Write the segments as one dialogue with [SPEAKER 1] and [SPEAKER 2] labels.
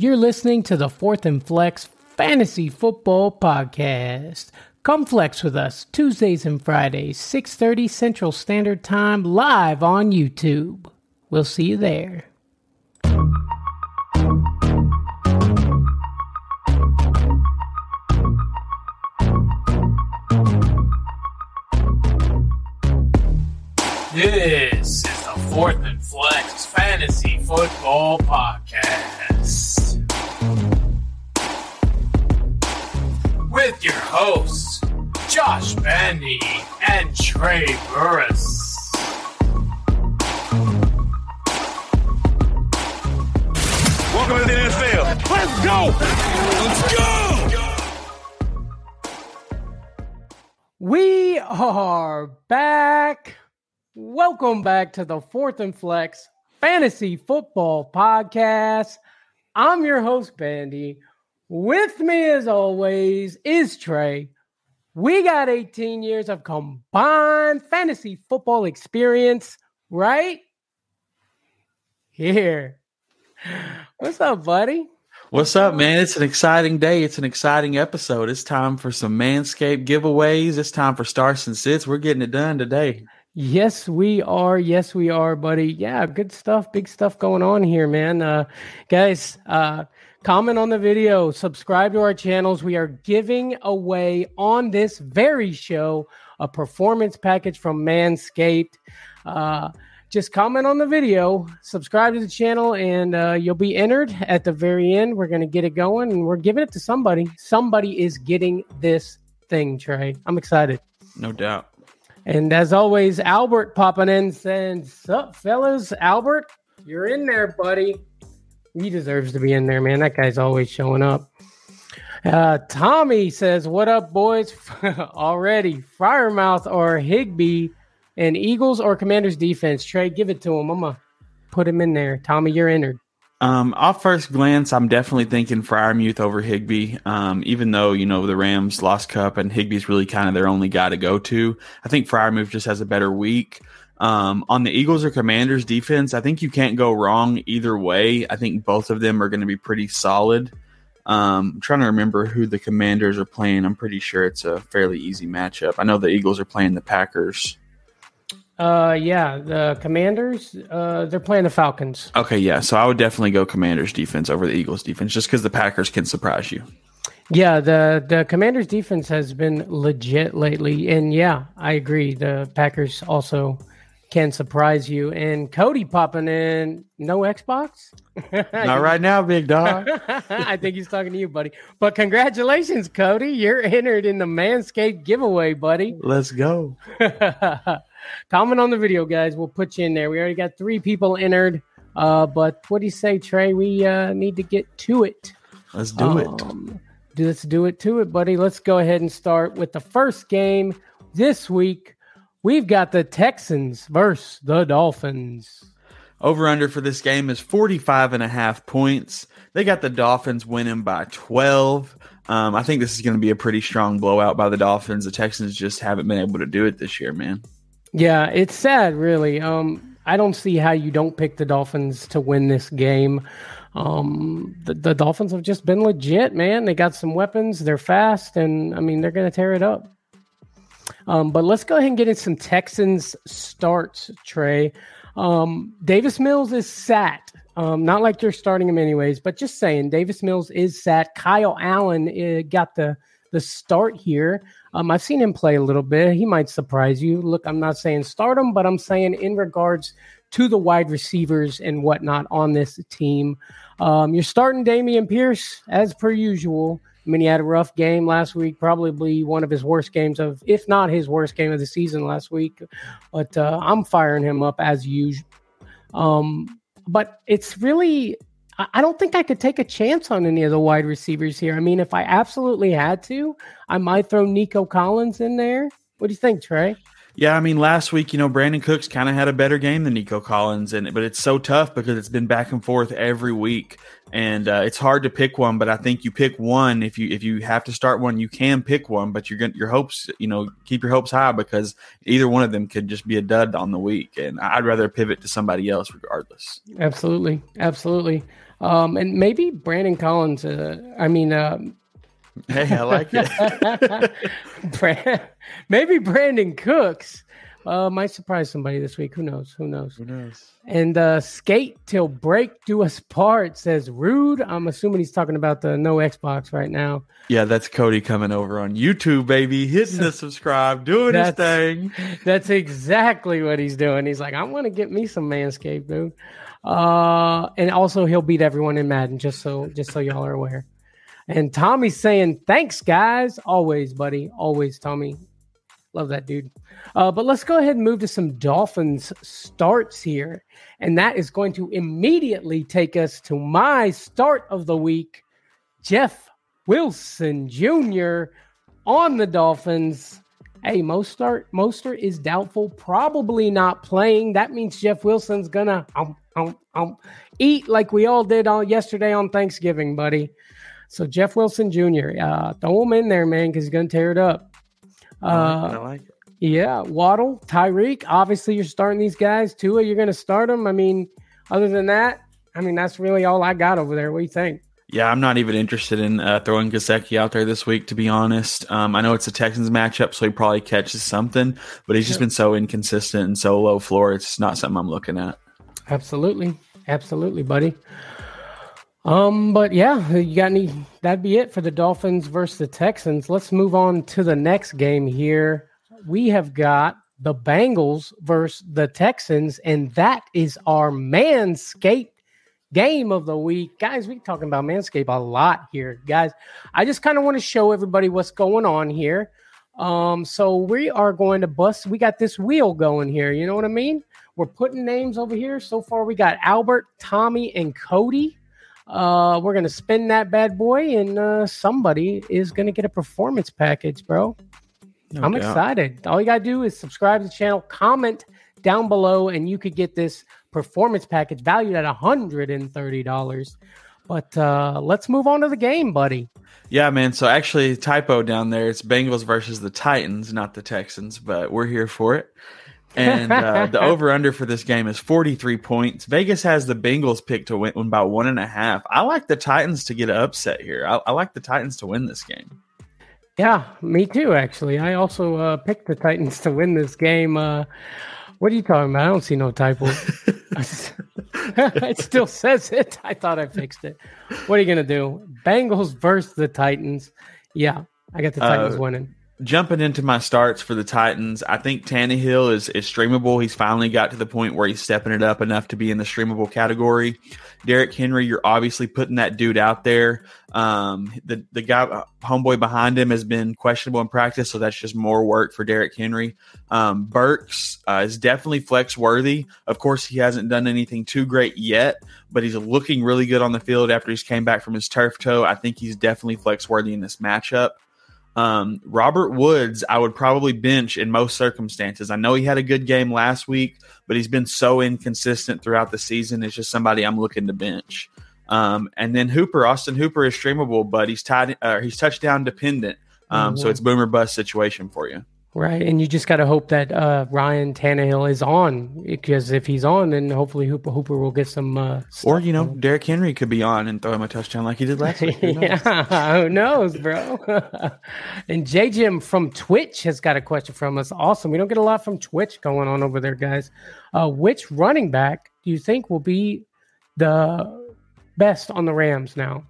[SPEAKER 1] You're listening to the Fourth and Flex Fantasy Football Podcast. Come flex with us Tuesdays and Fridays, 6:30 Central Standard Time, live on YouTube. We'll see you there. This is the Fourth and Flex Fantasy Football Podcast. With your hosts, Josh Bandy and Trey Burris.
[SPEAKER 2] Welcome to the NFL. Let's go. Let's go.
[SPEAKER 1] We are back. Welcome back to the Fourth and Flex Fantasy Football Podcast. I'm your host, Bandy. With me, as always, is Trey. We got 18 years of combined fantasy football experience, right? Here. What's up, buddy?
[SPEAKER 3] What's up, man? It's an exciting day. It's an exciting episode. It's time for some Manscaped giveaways. It's time for Stars and sits. We're getting it done today.
[SPEAKER 1] Yes, we are. Yes, we are, buddy. Yeah, good stuff. Big stuff going on here, man. Uh, guys, uh, comment on the video, subscribe to our channels. We are giving away on this very show a performance package from Manscaped. Uh, just comment on the video, subscribe to the channel, and uh, you'll be entered at the very end. We're going to get it going, and we're giving it to somebody. Somebody is getting this thing, Trey. I'm excited.
[SPEAKER 3] No doubt.
[SPEAKER 1] And as always, Albert popping in saying, Sup, fellas? Albert, you're in there, buddy. He deserves to be in there, man. That guy's always showing up. Uh, Tommy says, What up, boys? Already. Freiermuth or Higbee and Eagles or Commanders defense. Trey, give it to him. I'm to put him in there. Tommy, you're entered.
[SPEAKER 3] Um, off first glance, I'm definitely thinking Freiermuth over Higbee. Um, even though you know the Rams lost Kupp and Higbee's really kind of their only guy to go to, I think Freiermuth just has a better week. Um, on the Eagles or Commanders defense, I think you can't go wrong either way. I think both of them are going to be pretty solid. Um, I'm trying to remember who the Commanders are playing. I'm pretty sure it's a fairly easy matchup. I know the Eagles are playing the Packers.
[SPEAKER 1] Uh, yeah, the Commanders, uh, they're playing the Falcons.
[SPEAKER 3] Okay, yeah. So I would definitely go Commanders defense over the Eagles defense, just because the Packers can surprise you.
[SPEAKER 1] Yeah, the the Commanders defense has been legit lately, and yeah, I agree. The Packers also can surprise you. And Cody popping in, no Xbox.
[SPEAKER 3] Not right now, big dog.
[SPEAKER 1] I think he's talking to you, buddy. But congratulations, Cody. You're entered in the Manscaped giveaway, buddy.
[SPEAKER 3] Let's go.
[SPEAKER 1] Comment on the video, guys. We'll put you in there. We already got three people entered. Uh, but what do you say, Trey? We uh, need to get to it.
[SPEAKER 3] Let's do it.
[SPEAKER 1] Um, do- Let's do it to it, buddy. Let's go ahead and start with the first game this week. We've got the Texans versus the Dolphins.
[SPEAKER 3] Over under for this game is 45 and a half points. They got the Dolphins winning by 12. Um, I think this is going to be a pretty strong blowout by the Dolphins. The Texans just haven't been able to do it this year, man.
[SPEAKER 1] Yeah, it's sad, really. Um, I don't see how you don't pick the Dolphins to win this game. Um, the, the Dolphins have just been legit, man. They got some weapons. They're fast, and I mean, they're going to tear it up. Um, but let's go ahead and get in some Texans starts, Trey. Um, Davis Mills is sat. Um, not like you're starting him anyways, but just saying, Davis Mills is sat. Kyle Allen uh, got the the start here. Um, I've seen him play a little bit. He might surprise you. Look, I'm not saying start him, but I'm saying in regards to the wide receivers and whatnot on this team. Um, you're starting Dameon Pierce as per usual. I mean, he had a rough game last week, probably one of his worst games of, if not his worst game of the season last week. But uh, I'm firing him up as usual. Um, but it's really, I I don't think I could take a chance on any of the wide receivers here. I mean, if I absolutely had to, I might throw Nico Collins in there. What do you think, Trey?
[SPEAKER 3] Yeah, I mean, last week, you know, Brandin Cooks kind of had a better game than Nico Collins, and but it's so tough because it's been back and forth every week, and uh, it's hard to pick one. But I think you pick one if you if you have to start one, you can pick one, but you're gonna your hopes, you know, keep your hopes high because either one of them could just be a dud on the week, and I'd rather pivot to somebody else regardless.
[SPEAKER 1] Absolutely, absolutely, um, and maybe Brandon Collins. Uh, I mean. Uh,
[SPEAKER 3] Hey, I like it.
[SPEAKER 1] Maybe Brandin Cooks uh, might surprise somebody this week. Who knows? Who knows?
[SPEAKER 3] Who knows?
[SPEAKER 1] And uh, skate till break do us part says rude. I'm assuming he's talking about the no Xbox right now.
[SPEAKER 3] Yeah, that's Cody coming over on YouTube, baby, hitting the subscribe, doing his thing.
[SPEAKER 1] That's exactly what he's doing. He's like, I want to get me some Manscaped, dude. Uh, and also he'll beat everyone in Madden, just so just so y'all are aware. And Tommy's saying, thanks, guys. Always, buddy. Always, Tommy. Love that dude. Uh, but let's go ahead and move to some Dolphins starts here. And that is going to immediately take us to my start of the week Jeff Wilson Jr. on the Dolphins. Hey, Mostert, Mostert is doubtful, probably not playing. That means Jeff Wilson's gonna um, um, um, eat like we all did on yesterday on Thanksgiving, buddy. So Jeff Wilson Jr., uh, throw him in there, man, because he's going to tear it up.
[SPEAKER 3] Uh, I like it.
[SPEAKER 1] Yeah, Waddle, Tyreek. Obviously, you're starting these guys. Tua, you're going to start them. I mean, other than that, I mean, that's really all I got over there. What do you think?
[SPEAKER 3] Yeah, I'm not even interested in uh, throwing Gesicki out there this week, to be honest. Um, I know it's a Texans matchup, so he probably catches something, but he's just been so inconsistent and so low floor. It's not something I'm looking at.
[SPEAKER 1] Absolutely. Absolutely, buddy. Um, but yeah, you got any? That'd be it for the Dolphins versus the Texans. Let's move on to the next game here. We have got the Bengals versus the Texans, and that is our Manscaped game of the week. Guys, we talking about Manscaped a lot here, guys. I just kind of want to show everybody what's going on here. Um, so we are going to bust. We got this wheel going here. You know what I mean? We're putting names over here. So far, we got Albert, Tommy, and Cody. Uh, we're gonna spin that bad boy, and uh, somebody is gonna get a performance package, bro. No I'm doubt. excited. All you gotta do is subscribe to the channel, comment down below, and you could get this performance package valued at $130. But uh, let's move on to the game, buddy.
[SPEAKER 3] Yeah, man. So actually, typo down there. It's Bengals versus the Titans, not the Texans, but we're here for it and uh, the over under for this game is 43 points. Vegas has the Bengals picked to win by one and a half. I like the Titans to get an upset here. I, I like the Titans to win this game.
[SPEAKER 1] Yeah, me too. Actually, I also uh, picked the Titans to win this game. Uh, what are you talking about? I don't see no typo. it still says it. I thought I fixed it. What are you gonna do? Bengals versus the Titans. Yeah, I got the Titans uh, winning
[SPEAKER 3] jumping into my starts for the Titans, I think Tannehill is is streamable. He's finally got to the point where he's stepping it up enough to be in the streamable category. Derrick Henry, you're obviously putting that dude out there. Um, the the guy homeboy behind him has been questionable in practice, so that's just more work for Derrick Henry. Um, Burks uh, is definitely flex worthy. Of course, he hasn't done anything too great yet, but he's looking really good on the field after he's came back from his turf toe. I think he's definitely flex worthy in this matchup. Um, Robert Woods, I would probably bench in most circumstances. I know he had a good game last week, but he's been so inconsistent throughout the season. It's just somebody I'm looking to bench. Um, and then Hooper, Austin Hooper is streamable, but he's tied, uh, he's touchdown dependent. Um, mm-hmm. So it's boomer bust situation for you.
[SPEAKER 1] Right, and you just got to hope that uh, Ryan Tannehill is on because if he's on, then hopefully Hooper Hooper will get some. Uh,
[SPEAKER 3] or you know, Derrick Henry could be on and throw him a touchdown like he did last week.
[SPEAKER 1] Who yeah, who knows, bro? and J Jim from Twitch has got a question from us. Awesome. We don't get a lot from Twitch going on over there, guys. Uh, which running back do you think will be the best on the Rams now?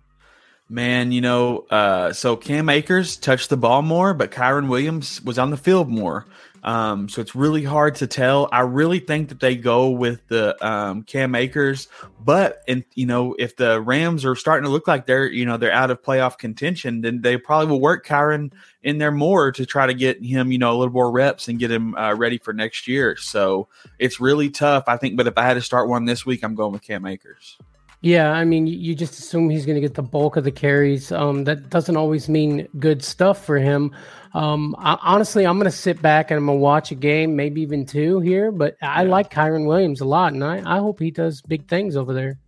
[SPEAKER 3] Man, you know, uh, so Cam Akers touched the ball more, but Kyren Williams was on the field more. Um, so it's really hard to tell. I really think that they go with the um, Cam Akers, but and you know, if the Rams are starting to look like they're you know they're out of playoff contention, then they probably will work Kyren in there more to try to get him you know a little more reps and get him uh, ready for next year. So it's really tough, I think. But if I had to start one this week, I'm going with Cam Akers.
[SPEAKER 1] Yeah, I mean, you just assume he's going to get the bulk of the carries. Um, that doesn't always mean good stuff for him. Um, I, honestly, I'm going to sit back and I'm going to watch a game, maybe even two here. But I yeah. like Kyren Williams a lot, and I, I hope he does big things over there.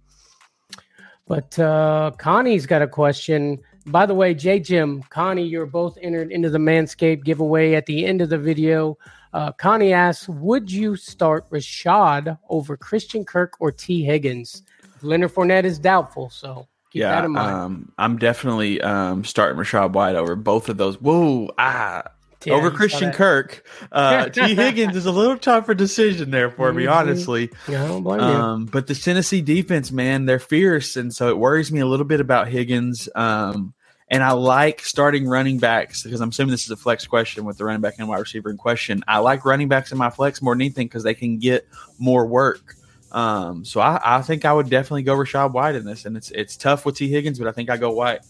[SPEAKER 1] But uh, Connie's got a question. By the way, J Jim, Connie, you're both entered into the Manscaped giveaway at the end of the video. Uh, Connie asks, would you start Rachaad over Christian Kirk or Tee Higgins? Leonard Fournette is doubtful, so keep yeah, that in mind.
[SPEAKER 3] um, I'm definitely um, starting Rachaad White over both of those. Whoa, ah, yeah, over Christian Kirk. Uh, Tee Higgins is a little tougher decision there for mm-hmm. me, honestly.
[SPEAKER 1] Yeah, I don't blame
[SPEAKER 3] um, you. But the Tennessee defense, man, they're fierce, and so it worries me a little bit about Higgins. Um, and I like starting running backs because I'm assuming this is a flex question with the running back and wide receiver in question. I like running backs in my flex more than anything because they can get more work. Um, so I, I think I would definitely go Rachaad White in this, and it's it's tough with Tee Higgins, but I think I go White.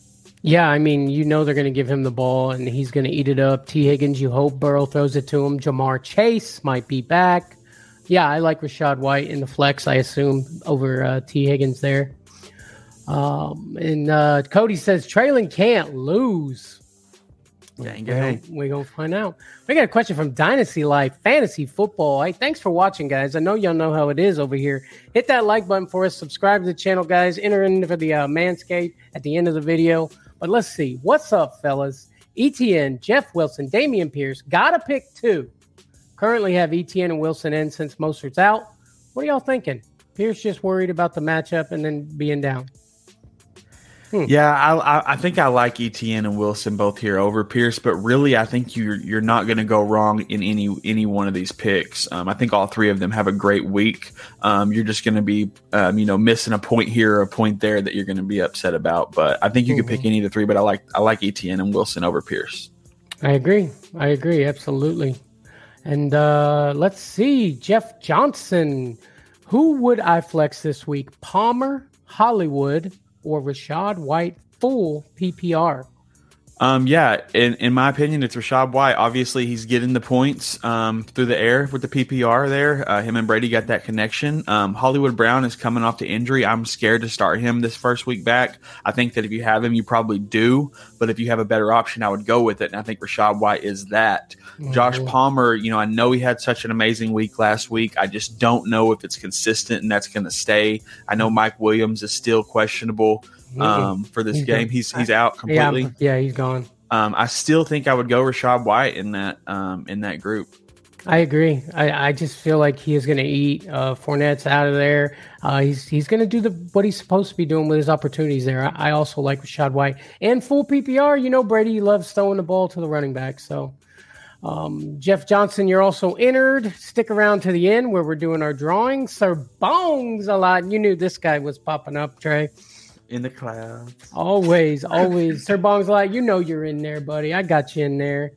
[SPEAKER 1] Yeah, I mean, you know they're going to give him the ball and he's going to eat it up. Tee Higgins, you hope Burrow throws it to him. Ja'Marr Chase might be back. Yeah, I like Rachaad White in the flex, I assume, over uh, Tee Higgins there. Um, and uh, Cody says trailing can't lose.
[SPEAKER 3] Dang
[SPEAKER 1] we're we're gonna find out. We got a question from Dynasty Life Fantasy Football. Hey, thanks for watching, guys. I know y'all know how it is over here. Hit that like button for us. Subscribe to the channel, guys. Enter in for the uh, Manscaped at the end of the video. But let's see. What's up, fellas? ETN, Jeff Wilson, Dameon Pierce. Gotta pick two. Currently have ETN and Wilson in since Mostert's out. What are y'all thinking? Pierce just worried about the matchup and then being down.
[SPEAKER 3] Hmm. Yeah, I, I think I like ETN and Wilson both here over Pierce, but really I think you're you're not going to go wrong in any any one of these picks. Um, I think all three of them have a great week. Um, you're just going to be um, you know missing a point here or a point there that you're going to be upset about. But I think you mm-hmm. could pick mm-hmm. any of the three. But I like I like ETN and Wilson over Pierce.
[SPEAKER 1] I agree. I agree absolutely. And uh, let's see, Jeff Johnson. Who would I flex this week? Palmer, Hollywood, or Rachaad White full PPR?
[SPEAKER 3] Um, yeah, in, in my opinion, it's Rachaad White. Obviously, he's getting the points um, through the air with the PPR there. Uh, him and Brady got that connection. Um, Hollywood Brown is coming off the injury. I'm scared to start him this first week back. I think that if you have him, you probably do. But if you have a better option, I would go with it. And I think Rachaad White is that. Mm-hmm. Josh Palmer, you know, I know he had such an amazing week last week. I just don't know if it's consistent and that's going to stay. I know Mike Williams is still questionable um, for this he's game. He's he's out completely.
[SPEAKER 1] Yeah, yeah he's gone.
[SPEAKER 3] Um, I still think I would go Rachaad White in that um, in that group.
[SPEAKER 1] I agree. I, I just feel like he is going to eat. Uh, Fournette's out of there. Uh, he's he's going to do the what he's supposed to be doing with his opportunities there. I, I, also like Rachaad White and full PPR. You know, Brady loves throwing the ball to the running back. So, um, Jeff Johnson, you're also entered. Stick around to the end where we're doing our drawing. Sir Bongs a lot. You knew this guy was popping up, Trey
[SPEAKER 3] in the clouds.
[SPEAKER 1] Always, always. Sir Bong's like, you know you're in there, buddy. I got you in there.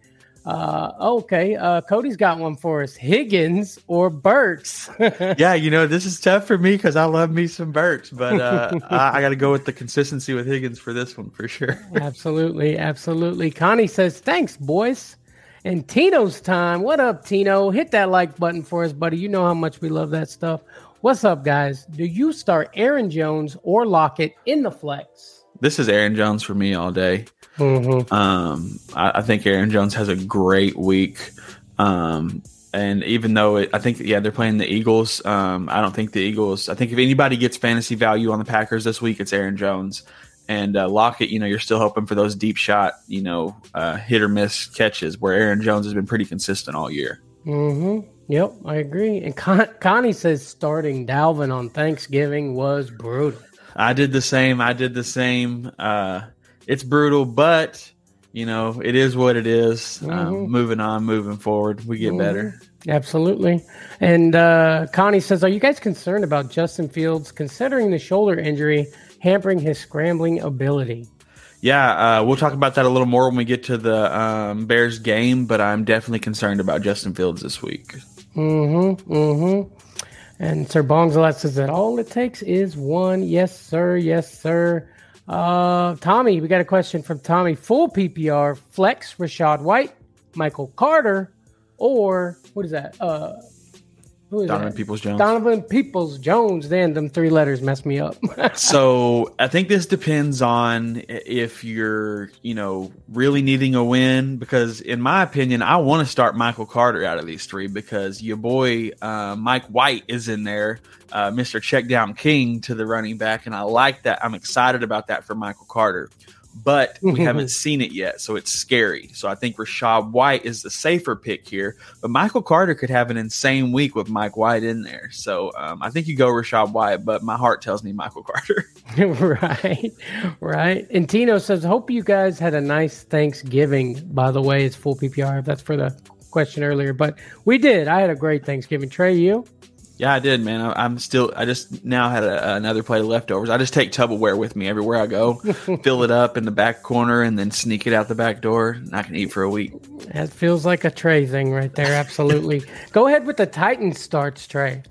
[SPEAKER 1] Uh, okay. Uh, Cody's got one for us. Higgins or Burks?
[SPEAKER 3] yeah, you know, this is tough for me because I love me some Burks, but uh, I, I got to go with the consistency with Higgins for this one for sure.
[SPEAKER 1] absolutely. Absolutely. Connie says, thanks, boys. And Tino's time. What up, Tino? Hit that like button for us, buddy. You know how much we love that stuff. What's up, guys? Do you start Aaron Jones or Lockett in the flex?
[SPEAKER 3] This is Aaron Jones for me all day. Mm-hmm. Um, I, I, think Aaron Jones has a great week. Um, and even though it, I think, yeah, they're playing the Eagles. Um, I don't think the Eagles. I think if anybody gets fantasy value on the Packers this week, it's Aaron Jones. And uh, Lockett, you know, you're still hoping for those deep shot, you know, uh, hit or miss catches where Aaron Jones has been pretty consistent all year.
[SPEAKER 1] Mm-hmm. Yep, I agree. And Con- Connie says starting Dalvin on Thanksgiving was brutal.
[SPEAKER 3] I did the same. I did the same. Uh, it's brutal, but you know it is what it is. Um, mm-hmm. Um, moving on, moving forward, we get mm-hmm. better.
[SPEAKER 1] Absolutely. And uh, Connie says, "Are you guys concerned about Justin Fields considering the shoulder injury hampering his scrambling ability?"
[SPEAKER 3] Yeah, uh, we'll talk about that a little more when we get to the um, Bears game, but I'm definitely concerned about Justin Fields this week.
[SPEAKER 1] Mm-hmm. Mm-hmm. And Sir Bongzalat says that all it takes is one. Yes, sir. Yes, sir. Uh, Tommy, we got a question from Tommy. Full PPR, flex, Rachaad White, Michael Carter, or what is that? Uh,
[SPEAKER 3] Donovan
[SPEAKER 1] that?
[SPEAKER 3] Peoples Jones.
[SPEAKER 1] Donovan Peoples Jones. Then them three letters mess me up.
[SPEAKER 3] so I think this depends on if you're, you know, really needing a win. Because in my opinion, I want to start Michael Carter out of these three because your boy uh, Mike White is in there, uh, Mr. Checkdown King to the running back, and I like that. I'm excited about that for Michael Carter. But we haven't seen it yet, so it's scary. So I think Rachaad White is the safer pick here. But Michael Carter could have an insane week with Mike White in there. So um, I think you go Rachaad White, but my heart tells me Michael Carter.
[SPEAKER 1] right, right. And Tino says, "Hope you guys had a nice Thanksgiving." By the way, it's full PPR. That's for the question earlier, but we did. I had a great Thanksgiving. Trey, you?
[SPEAKER 3] Yeah, I did, man. I, am still. I just now had a, another plate of leftovers. I just take Tupperware with me everywhere I go, fill it up in the back corner, and then sneak it out the back door. And I can eat for a week.
[SPEAKER 1] That feels like a Trey thing right there. Absolutely. go ahead with the Titans starts, Trey.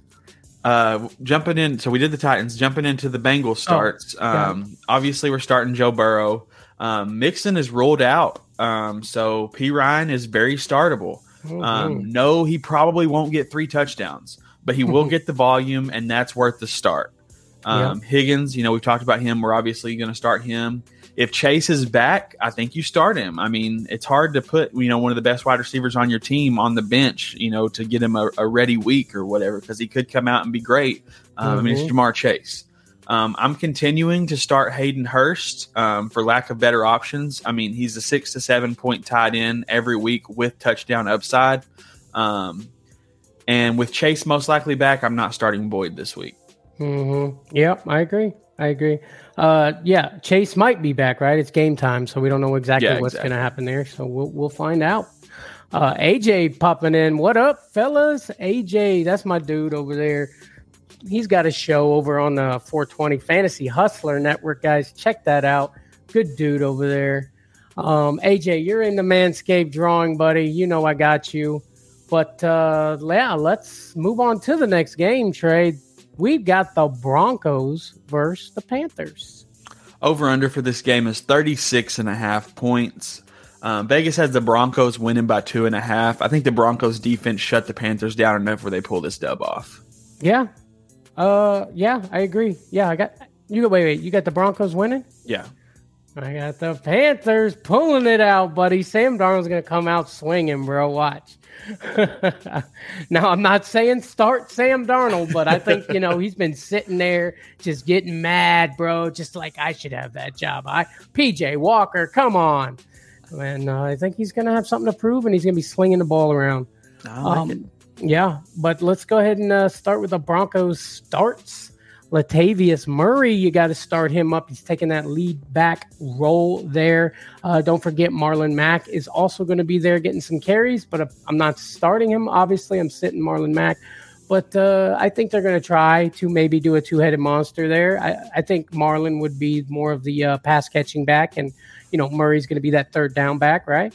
[SPEAKER 3] Uh, jumping in. So we did the Titans. Jumping into the Bengals starts.
[SPEAKER 1] Oh,
[SPEAKER 3] um, obviously we're starting Joe Burrow. Um, Mixon is ruled out. Um, so Perine is very startable.
[SPEAKER 1] Mm-hmm.
[SPEAKER 3] Um, no, he probably won't get three touchdowns, but he will get the volume, and that's worth the start. Um, Higgins, you know, we've talked about him. We're obviously going to start him. If Chase is back, I think you start him. I mean, it's hard to put, you know, one of the best wide receivers on your team on the bench, you know, to get him a, a ready week or whatever, because he could come out and be great. Um, I mean, it's Ja'Marr Chase. Um, I'm continuing to start Hayden Hurst um, for lack of better options. I mean, he's a six to seven point tied in every week with touchdown upside. Um, and with Chase most likely back, I'm not starting Boyd this week.
[SPEAKER 1] Mm-hmm. Yep, I agree. I agree. Uh, yeah, Chase might be back, right? It's game time, so we don't know exactly
[SPEAKER 3] Yeah,
[SPEAKER 1] what's
[SPEAKER 3] exactly.
[SPEAKER 1] going to happen there. So we'll we'll find out. Uh, AJ popping in. What up, fellas? AJ, that's my dude over there. He's got a show over on the 420 Fantasy Hustler Network, guys. Check that out. Good dude over there. Um, AJ, you're in the Manscaped drawing, buddy. You know I got you. But uh, yeah, let's move on to the next game, Trey. We've got the Broncos versus the Panthers.
[SPEAKER 3] Over under for this game is 36 and a half points. Um, Vegas has the Broncos winning by two and a half. I think the Broncos defense shut the Panthers down enough where they pull this dub off.
[SPEAKER 1] Yeah. Uh yeah, I agree. Yeah, I got you got wait, wait, you got the Broncos winning?
[SPEAKER 3] Yeah.
[SPEAKER 1] I got the Panthers pulling it out, buddy. Sam Darnold's gonna come out swinging, bro. Watch. now I'm not saying start Sam Darnold, but I think you know he's been sitting there just getting mad, bro. Just like I should have that job. I PJ Walker, come on, and uh, I think he's gonna have something to prove, and he's gonna be slinging the ball around.
[SPEAKER 3] Like.
[SPEAKER 1] Um, yeah, but let's go ahead and uh, start with the Broncos starts. Latavius Murray, you got to start him up. He's taking that lead back role there. Uh, don't forget, Marlon Mack is also going to be there getting some carries, but I'm not starting him. Obviously, I'm sitting Marlon Mack. But uh, I think they're going to try to maybe do a two headed monster there. I, I think Marlon would be more of the uh, pass catching back, and, you know, Murray's going to be that third down back, right?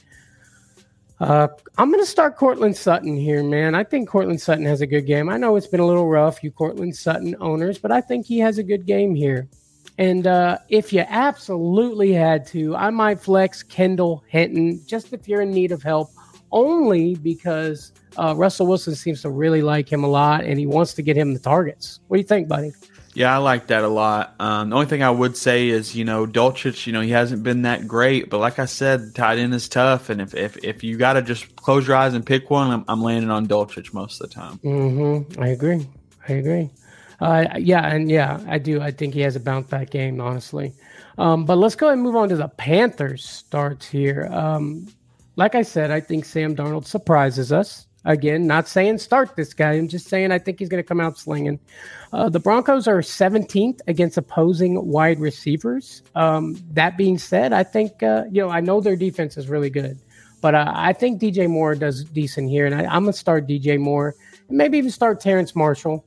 [SPEAKER 1] Uh, I'm going to start Courtland Sutton here, man. I think Courtland Sutton has a good game. I know it's been a little rough, you Courtland Sutton owners, but I think he has a good game here. And uh, if you absolutely had to, I might flex Kendall Hinton just if you're in need of help, only because uh, Russell Wilson seems to really like him a lot and he wants to get him the targets. What do you think, buddy?
[SPEAKER 3] Yeah, I like that a lot. Um, the only thing I would say is, you know, Dulcich, you know, he hasn't been that great, but like I said, tight end is tough, and if if, if you got to just close your eyes and pick one, I'm, I'm landing on Dulcich most of the time.
[SPEAKER 1] Mm-hmm. I agree. I agree. Uh, yeah, and yeah, I do. I think he has a bounce back game, honestly. Um, but let's go ahead and move on to the Panthers starts here. Um, like I said, I think Sam Darnold surprises us. Again, not saying start this guy. I'm just saying I think he's going to come out slinging. Uh, the Broncos are 17th against opposing wide receivers. Um, that being said, I think, uh, you know, I know their defense is really good, but uh, I think DJ Moore does decent here. And I, I'm going to start DJ Moore and maybe even start Terrace Marshall.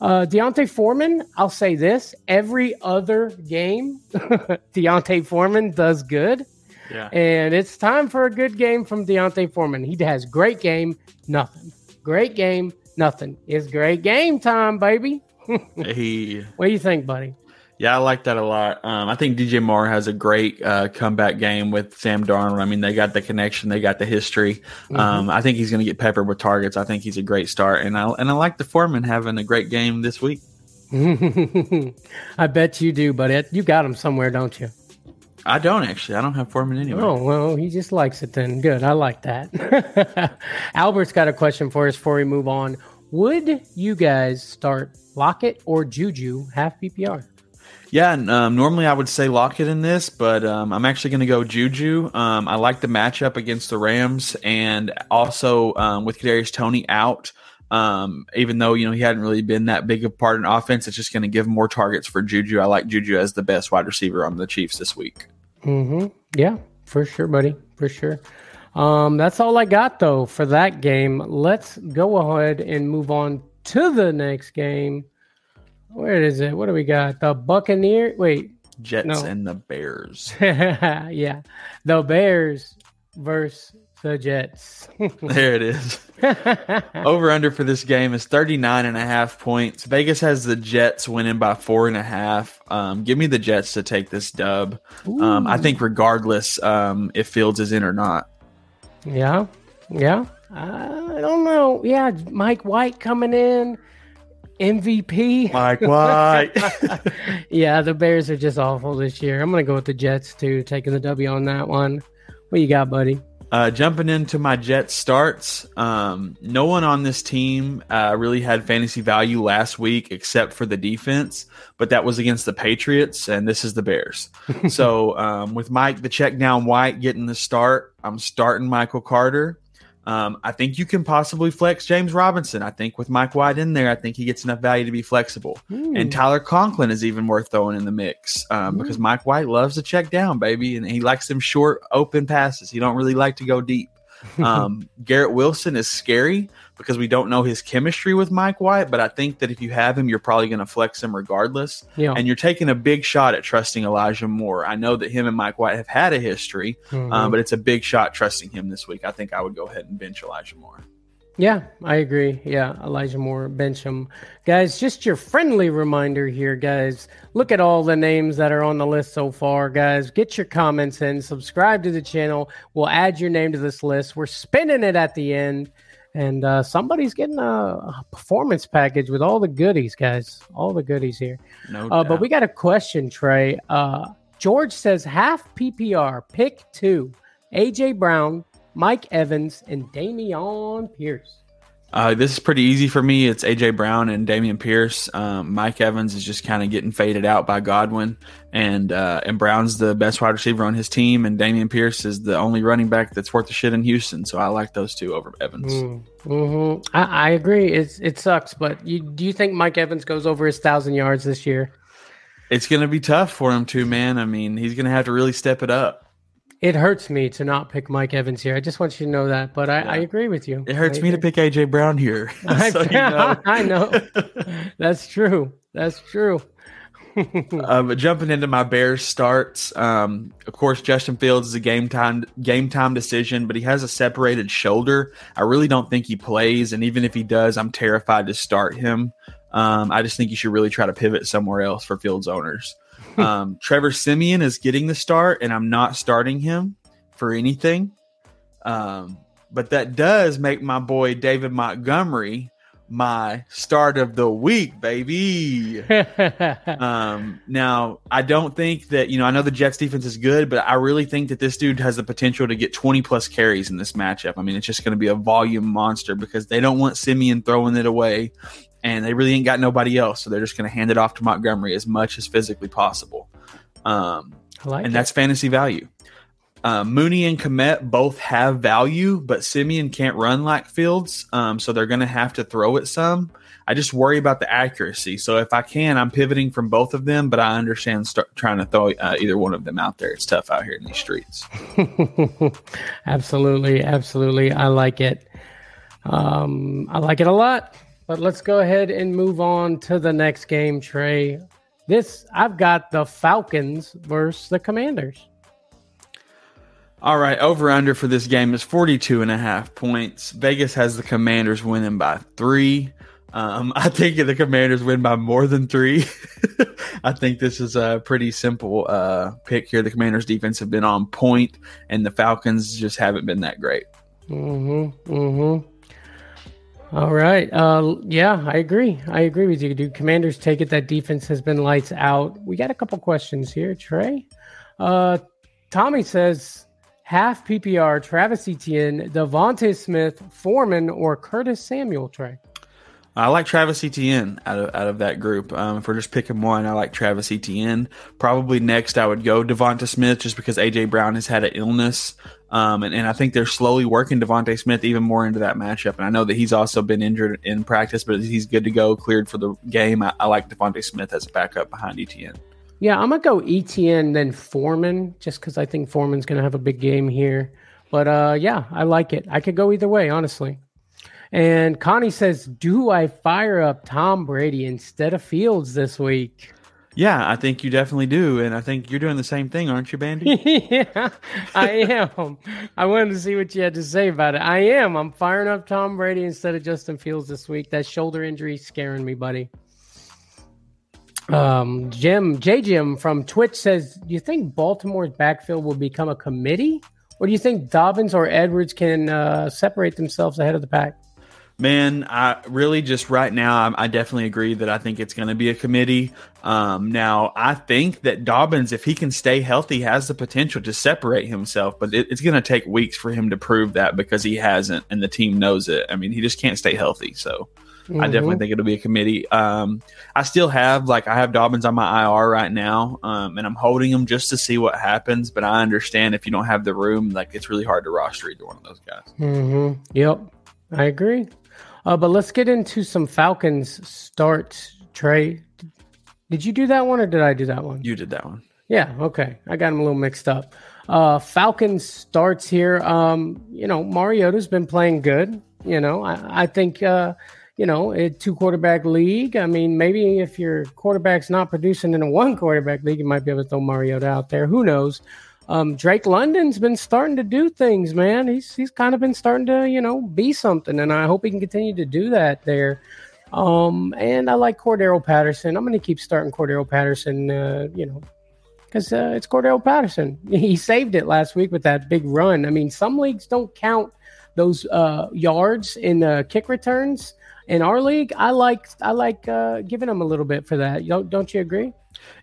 [SPEAKER 1] Uh, D'Onta Foreman, I'll say this every other game, D'Onta Foreman does good.
[SPEAKER 3] Yeah.
[SPEAKER 1] And it's time for a good game from D'Onta Foreman. He has great game, nothing. Great game, nothing. It's great game time, baby.
[SPEAKER 3] he
[SPEAKER 1] What do you think, buddy?
[SPEAKER 3] Yeah, I like that a lot. Um, I think DJ Moore has a great uh, comeback game with Sam Darnold. I mean, they got the connection, they got the history. Mm-hmm. Um, I think he's going to get peppered with targets. I think he's a great start, and I and I like the Foreman having a great game this week.
[SPEAKER 1] I bet you do, but it, you got him somewhere, don't you?
[SPEAKER 3] I don't actually. I don't have Foreman anyway.
[SPEAKER 1] Oh well, he just likes it then. Good, I like that. Albert's got a question for us before we move on. Would you guys start Lockett or Juju half PPR?
[SPEAKER 3] Yeah, um, normally I would say Lockett in this, but um, I'm actually going to go Juju. Um, I like the matchup against the Rams, and also um, with Kadarius Toney out, um, even though you know he hadn't really been that big a part in offense, it's just going to give more targets for Juju. I like Juju as the best wide receiver on the Chiefs this week.
[SPEAKER 1] Mm-hmm. Yeah, for sure, buddy, for sure. Um, that's all I got though for that game. Let's go ahead and move on to the next game. Where is it? What do we got? The Buccaneer. Wait,
[SPEAKER 3] Jets no. and the Bears.
[SPEAKER 1] yeah, the Bears versus the Jets.
[SPEAKER 3] there it is. Over under for this game is 39 and a half points. Vegas has the Jets winning by four and a half. Um, give me the Jets to take this dub. Um, I think regardless um, if Fields is in or not.
[SPEAKER 1] Yeah. Yeah. I don't know. Yeah. Mike White coming in. MVP.
[SPEAKER 3] Mike White.
[SPEAKER 1] yeah, the Bears are just awful this year. I'm going to go with the Jets too, taking the W on that one. What you got, buddy?
[SPEAKER 3] Uh, jumping into my Jets starts, um, no one on this team uh, really had fantasy value last week except for the defense, but that was against the Patriots, and this is the Bears. so um, with Mike, the check down White getting the start, I'm starting Michael Carter. Um, I think you can possibly flex James Robinson. I think with Mike White in there, I think he gets enough value to be flexible. Mm. And Tyler Conklin is even worth throwing in the mix um, mm. because Mike White loves to check down, baby, and he likes them short, open passes. He don't really like to go deep. Um, Garrett Wilson is scary because we don't know his chemistry with Mike White, but I think that if you have him, you're probably going to flex him regardless. Yeah. And you're taking a big shot at trusting Elijah Moore. I know that him and Mike White have had a history, mm-hmm. um, but it's a big shot trusting him this week. I think I would go ahead and bench Elijah Moore.
[SPEAKER 1] Yeah, I agree. Yeah, Elijah Moore, bench him. Guys, just your friendly reminder here, guys. Look at all the names that are on the list so far, guys. Get your comments in, subscribe to the channel. We'll add your name to this list. We're spinning it at the end. And uh, somebody's getting a, performance package with all the goodies, guys. All the goodies here. No uh, but we got a question, Trey. Uh, George says half PPR, pick two AJ Brown, Mike Evans, and Dameon Pierce.
[SPEAKER 3] Uh, this is pretty easy for me. It's AJ Brown and Dameon Pierce. Um, Mike Evans is just kind of getting faded out by Godwin, and uh, and Brown's the best wide receiver on his team, and Dameon Pierce is the only running back that's worth the shit in Houston. So I like those two over Evans.
[SPEAKER 1] Mm, mm-hmm. I, I, agree. It's it sucks, but you, do you think Mike Evans goes over his thousand yards this year?
[SPEAKER 3] It's going to be tough for him too, man. I mean, he's going to have to really step it up
[SPEAKER 1] it hurts me to not pick Mike Evans here. I just want you to know that, but I, yeah. I agree with you.
[SPEAKER 3] It hurts me to pick AJ Brown here.
[SPEAKER 1] I, so you know. I know. That's true. That's true.
[SPEAKER 3] uh, but jumping into my Bears starts, um, of course, Justin Fields is a game time game time decision, but he has a separated shoulder. I really don't think he plays, and even if he does, I'm terrified to start him. Um, I just think you should really try to pivot somewhere else for Fields owners. Um, Trevor Siemian is getting the start, and I'm not starting him for anything. Um, but that does make my boy David Montgomery my start of the week, baby. um, now, I don't think that, you know, I know the Jets defense is good, but I really think that this dude has the potential to get 20 plus carries in this matchup. I mean, it's just going to be a volume monster because they don't want Siemian throwing it away and they really ain't got nobody else. So they're just going to hand it off to Montgomery as much as physically possible. Um, like and it. that's fantasy value. Uh, Mooney and Kmet both have value, but Siemian can't run like Fields, um, so they're going to have to throw it some. I just worry about the accuracy. So if I can, I'm pivoting from both of them, but I understand start trying to throw uh, either one of them out there. It's tough out here in these streets.
[SPEAKER 1] absolutely, absolutely. I like it. Um, I like it a lot. But let's go ahead and move on to the next game, Trey. This I've got the Falcons versus the Commanders.
[SPEAKER 3] All right, over under for this game is 42 and a half points. Vegas has the Commanders winning by 3. Um, I think the Commanders win by more than three. I think this is a pretty simple uh, pick here. The Commanders' defense have been on point, and the Falcons just haven't been that great.
[SPEAKER 1] Mm-hmm. Mm-hmm. All right. Uh, yeah, I agree. I agree with you. Do Commanders take it? That defense has been lights out. We got a couple questions here, Trey. Uh, Tommy says half PPR, Travis Etienne, DeVonta Smith, Foreman, or Curtis Samuel, Trey?
[SPEAKER 3] I like Travis Etienne out of out of that group. Um, if we're just picking one, I like Travis Etienne. Probably next, I would go DeVonta Smith just because AJ Brown has had an illness, um, and, and I think they're slowly working DeVonta Smith even more into that matchup. And I know that he's also been injured in practice, but he's good to go, cleared for the game. I, I like DeVonta Smith as a backup behind ETN.
[SPEAKER 1] Yeah, I'm gonna go ETN then Foreman, just because I think Foreman's gonna have a big game here. But uh, yeah, I like it. I could go either way, honestly. And Connie says, "Do I fire up Tom Brady instead of Fields this week?"
[SPEAKER 3] Yeah, I think you definitely do, and I think you're doing the same thing, aren't you, Bandy?
[SPEAKER 1] yeah, I am. I wanted to see what you had to say about it. I am. I'm firing up Tom Brady instead of Justin Fields this week. That shoulder injury scaring me, buddy. Um, Jim J Jim from Twitch says, "Do you think Baltimore's backfield will become a committee, or do you think Dobbins or Edwards can uh, separate themselves ahead of the pack?"
[SPEAKER 3] Man, I really just right now, I, I definitely agree that I think it's going to be a committee. Um, now, I think that Dobbins, if he can stay healthy, has the potential to separate himself, but it, it's going to take weeks for him to prove that because he hasn't, and the team knows it. I mean, he just can't stay healthy. So, mm-hmm. I definitely think it'll be a committee. Um, I still have like I have Dobbins on my IR right now, um, and I'm holding him just to see what happens. But I understand if you don't have the room, like it's really hard to roster either one of those guys.
[SPEAKER 1] Mm-hmm. Yep, I agree. Uh, but let's get into some Falcons start. Trey, did you do that one or did I do that one?
[SPEAKER 3] You did that one.
[SPEAKER 1] Yeah. Okay. I got them a little mixed up. Uh, Falcons starts here. Um, you know, Mariota's been playing good. You know, I, I think, uh, you know, a two quarterback league. I mean, maybe if your quarterback's not producing in a one quarterback league, you might be able to throw Mariota out there. Who knows? Um, Drake London's been starting to do things, man. He's he's kind of been starting to, you know, be something, and I hope he can continue to do that there. Um, and I like Cordarrelle Patterson. I'm going to keep starting Cordarrelle Patterson, uh, you know, because uh, it's Cordarrelle Patterson. He saved it last week with that big run. I mean, some leagues don't count those uh, yards in the kick returns. In our league, I like I like uh, giving him a little bit for that. Don't don't you agree?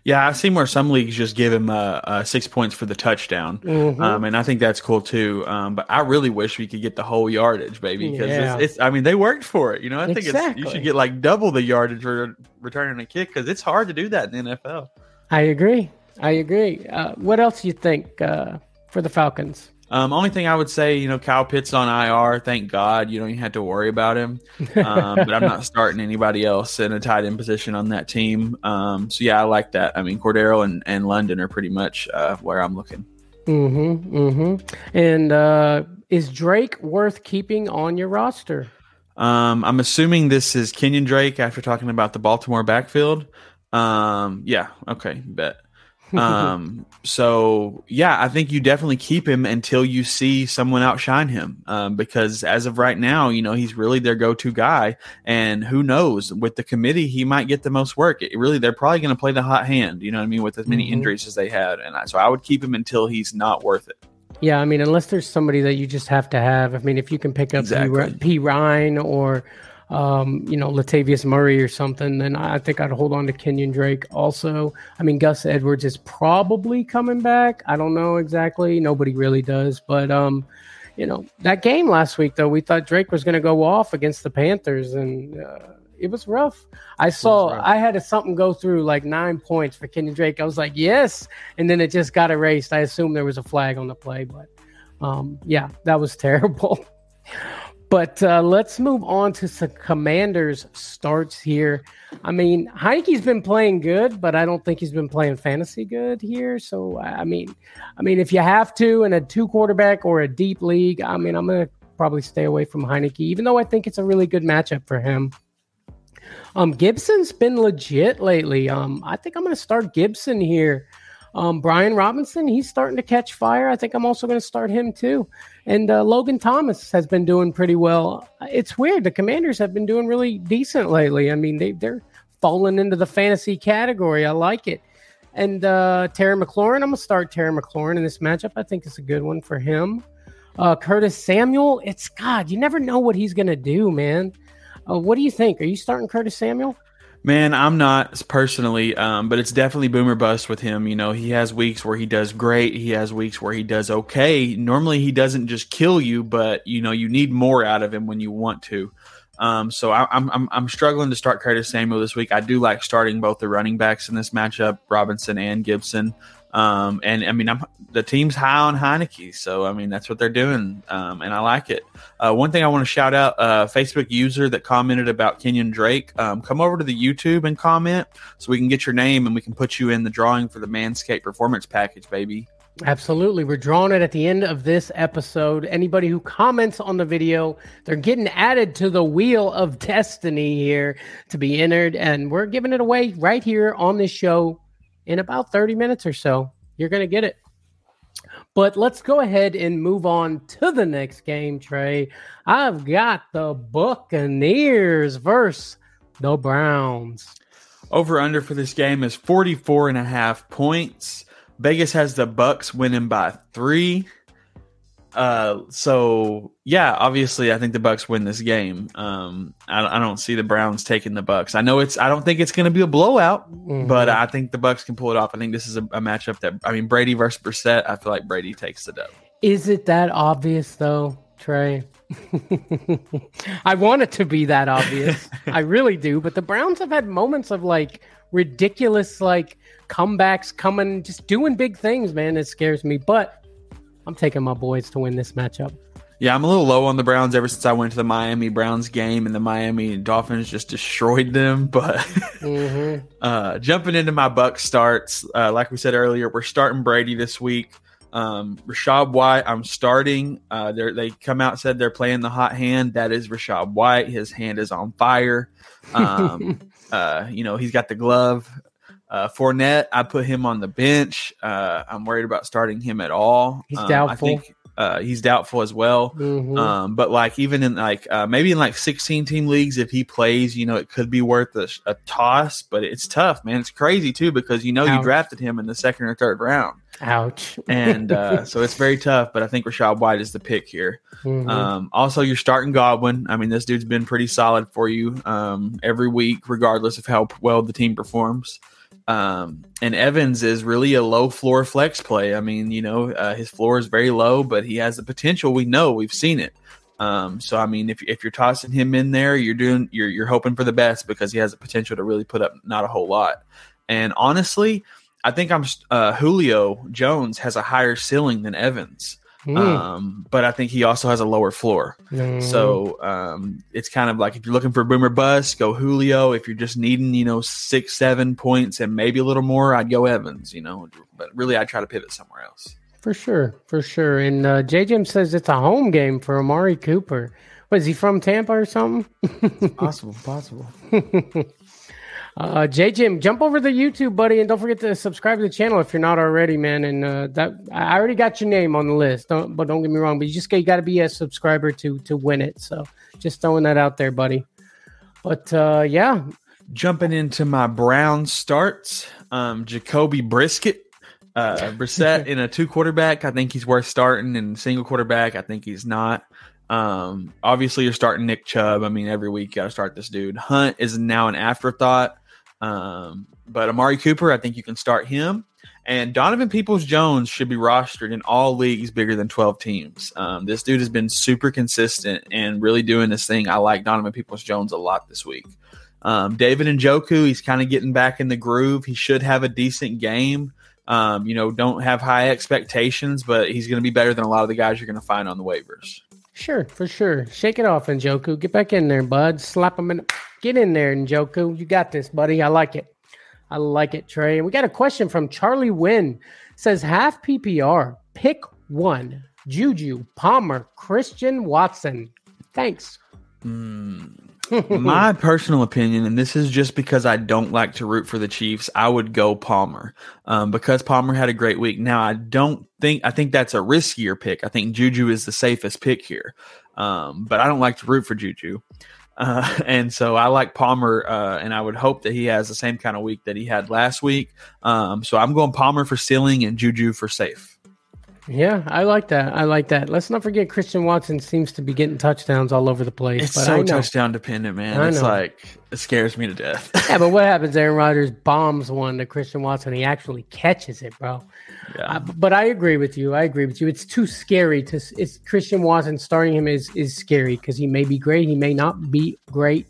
[SPEAKER 3] Yeah, I've seen where some leagues just give him uh, uh, six points for the touchdown, mm-hmm. um, and I think that's cool too. Um, but I really wish we could get the whole yardage, baby, because yeah. it's, it's, I mean, they worked for it. You know, I think exactly. it's you should get like double the yardage for returning a kick because it's hard to do that in the NFL.
[SPEAKER 1] I agree. I agree. Uh, what else do you think uh, for the Falcons?
[SPEAKER 3] Um, only thing I would say, you know, Kyle Pitts on IR. Thank God you don't even have to worry about him. Um, but I'm not starting anybody else in a tight end position on that team. Um, so yeah, I like that. I mean, Cordero and, and London are pretty much uh, where I'm looking.
[SPEAKER 1] Mm-hmm. Mm-hmm. And uh, is Drake worth keeping on your roster?
[SPEAKER 3] Um, I'm assuming this is Kenyan Drake after talking about the Baltimore backfield. Um, yeah. Okay. Bet um, so yeah, I think you definitely keep him until you see someone outshine him. Um, because as of right now, you know, he's really their go-to guy. And who knows with the committee, he might get the most work. It really, they're probably going to play the hot hand, you know what I mean? With as many mm-hmm. injuries as they had. And I, so I would keep him until he's not worth it.
[SPEAKER 1] Yeah. I mean, unless there's somebody that you just have to have, I mean, if you can pick up exactly. P, Ryan or, um, you know, Latavius Murray or something, then I think I'd hold on to Kenyan Drake also. I mean, Gus Edwards is probably coming back. I don't know exactly. Nobody really does. But, um, you know, that game last week, though, we thought Drake was going to go off against the Panthers, and uh, it was rough. I saw, rough. I had a, something go through like nine points for Kenyon Drake. I was like, yes. And then it just got erased. I assumed there was a flag on the play, but um, yeah, that was terrible. But uh, let's move on to some Commanders starts here. I mean, Heinicke's been playing good, but I don't think he's been playing fantasy good here. So I mean, I mean, if you have to in a two quarterback or a deep league, I mean, I'm gonna probably stay away from Heinicke, even though I think it's a really good matchup for him. Um, Gibson's been legit lately. Um, I think I'm gonna start Gibson here. Um, Brian Robinson, he's starting to catch fire. I think I'm also to start him too. And uh, Logan Thomas has been doing pretty well. It's weird. The Commanders have been doing really decent lately. I mean, they, they're falling into the fantasy category. I like it. And uh, Terry McLaurin, I'm going to start Terry McLaurin in this matchup. I think it's a good one for him. Uh, Curtis Samuel, it's God, you never know what he's going to do, man. Uh, what do you think? Are you starting Curtis Samuel?
[SPEAKER 3] Man, I'm not personally, um, but it's definitely boomer bust with him. You know, he has weeks where he does great. He has weeks where he does okay. Normally, he doesn't just kill you, but you know, you need more out of him when you want to. Um, so I, am I'm I'm struggling to start Curtis Samuel this week. I do like starting both the running backs in this matchup, Robinson and Gibson. Um, and I mean, I'm, the team's high on Heinicke, so I mean that's what they're doing, um, and I like it. Uh, one thing I want to shout out: uh, Facebook user that commented about Kenyan Drake. Um, come over to the YouTube and comment so we can get your name and we can put you in the drawing for the Manscaped Performance Package, baby.
[SPEAKER 1] Absolutely. We're drawing it at the end of this episode. Anybody who comments on the video, they're getting added to the wheel of destiny here to be entered. And we're giving it away right here on this show in about 30 minutes or so. You're going to get it. But let's go ahead and move on to the next game, Trey. I've got the Buccaneers versus the Browns.
[SPEAKER 3] Over under for this game is 44 and a half points. Vegas has the Bucks winning by 3. Uh, so yeah, obviously, I think the Bucks win this game. Um, I, I don't see the Browns taking the Bucks. I know it's. I don't think it's going to be a blowout, mm-hmm. but I think the Bucks can pull it off. I think this is a, a matchup that I mean Brady versus Brissett. I feel like Brady takes the dub.
[SPEAKER 1] Is it that obvious though, Trey? I want it to be that obvious. I really do. But the Browns have had moments of like ridiculous like comebacks coming, just doing big things, man. It scares me. But I'm taking my boys to win this matchup.
[SPEAKER 3] Yeah, I'm a little low on the Browns ever since I went to the Miami Browns game and the Miami Dolphins just destroyed them. But mm-hmm. uh, jumping into my Buck starts, uh, like we said earlier, we're starting Brady this week. Um, Rachaad White, I'm starting. Uh, they come out said they're playing the hot hand. That is Rachaad White. His hand is on fire. Um, uh, you know, he's got the glove. Uh, Fournette, I put him on the bench. Uh, I'm worried about starting him at all.
[SPEAKER 1] He's um, doubtful. I think
[SPEAKER 3] uh, he's doubtful as well. Mm-hmm. Um, but like even in like uh, maybe in like 16 team leagues, if he plays, you know, it could be worth a, a toss. But it's tough, man. It's crazy too because you know Ouch. you drafted him in the second or third round.
[SPEAKER 1] Ouch.
[SPEAKER 3] and uh, so it's very tough. But I think Rachaad White is the pick here. Mm-hmm. Um, also, you're starting Godwin. I mean, this dude's been pretty solid for you um, every week, regardless of how well the team performs. Um, and Evans is really a low floor flex play. I mean, you know, uh, his floor is very low, but he has the potential. We know we've seen it. Um, so I mean, if if you're tossing him in there, you're doing you're you're hoping for the best because he has the potential to really put up not a whole lot. And honestly, I think I'm uh, Julio Jones has a higher ceiling than Evans. Mm. Um, but I think he also has a lower floor. Mm. So um, it's kind of like if you're looking for boomer bust, go Julio. If you're just needing, you know, six, seven points and maybe a little more, I'd go Evans, you know. But really, I'd try to pivot somewhere else.
[SPEAKER 1] For sure, for sure. And uh, JJ says it's a home game for Amari Cooper. Was he from Tampa or something?
[SPEAKER 3] possible, possible.
[SPEAKER 1] Uh, J Jim, jump over to the YouTube, buddy, and don't forget to subscribe to the channel if you're not already, man. And uh, that I already got your name on the list, don't, but don't get me wrong, but you just got to be a subscriber to to win it. So just throwing that out there, buddy. But uh, yeah,
[SPEAKER 3] jumping into my Brown starts, um, Jacoby Brisket. Uh, Brissett in a two quarterback, I think he's worth starting. And single quarterback, I think he's not. Um, obviously, you're starting Nick Chubb. I mean, every week you got to start this dude. Hunt is now an afterthought. Um, but Amari Cooper, I think you can start him. And Donovan Peoples Jones should be rostered in all leagues bigger than 12 teams. Um, this dude has been super consistent and really doing this thing. I like Donovan Peoples Jones a lot this week. Um, David Njoku, he's kind of getting back in the groove. He should have a decent game. Um, you know, don't have high expectations, but he's going to be better than a lot of the guys you're going to find on the waivers.
[SPEAKER 1] Sure, for sure. Shake it off, Njoku. Get back in there, bud. Slap him in. Get in there, Njoku. You got this, buddy. I like it. I like it, Trey. We got a question from Charlie Wynn. Says half PPR. Pick one. Juju, Palmer, Christian Watson. Thanks.
[SPEAKER 3] Mm, My personal opinion, and this is just because I don't like to root for the Chiefs, I would go Palmer um, because Palmer had a great week. Now, I don't think, I think that's a riskier pick. I think Juju is the safest pick here, um, but I don't like to root for Juju. Uh, and so I like Palmer, uh, and I would hope that he has the same kind of week that he had last week. Um, so I'm going Palmer for ceiling and Juju for safe.
[SPEAKER 1] Yeah, I like that. I like that. Let's not forget Christian Watson seems to be getting touchdowns all over the place.
[SPEAKER 3] It's so touchdown dependent, man. I it's know. like it scares me to death.
[SPEAKER 1] yeah, but what happens? Aaron Rodgers bombs one to Christian Watson. He actually catches it, bro. Uh, but I agree with you. I agree with you. It's too scary to. It's Christian Watson starting him is is scary because he may be great. He may not be great.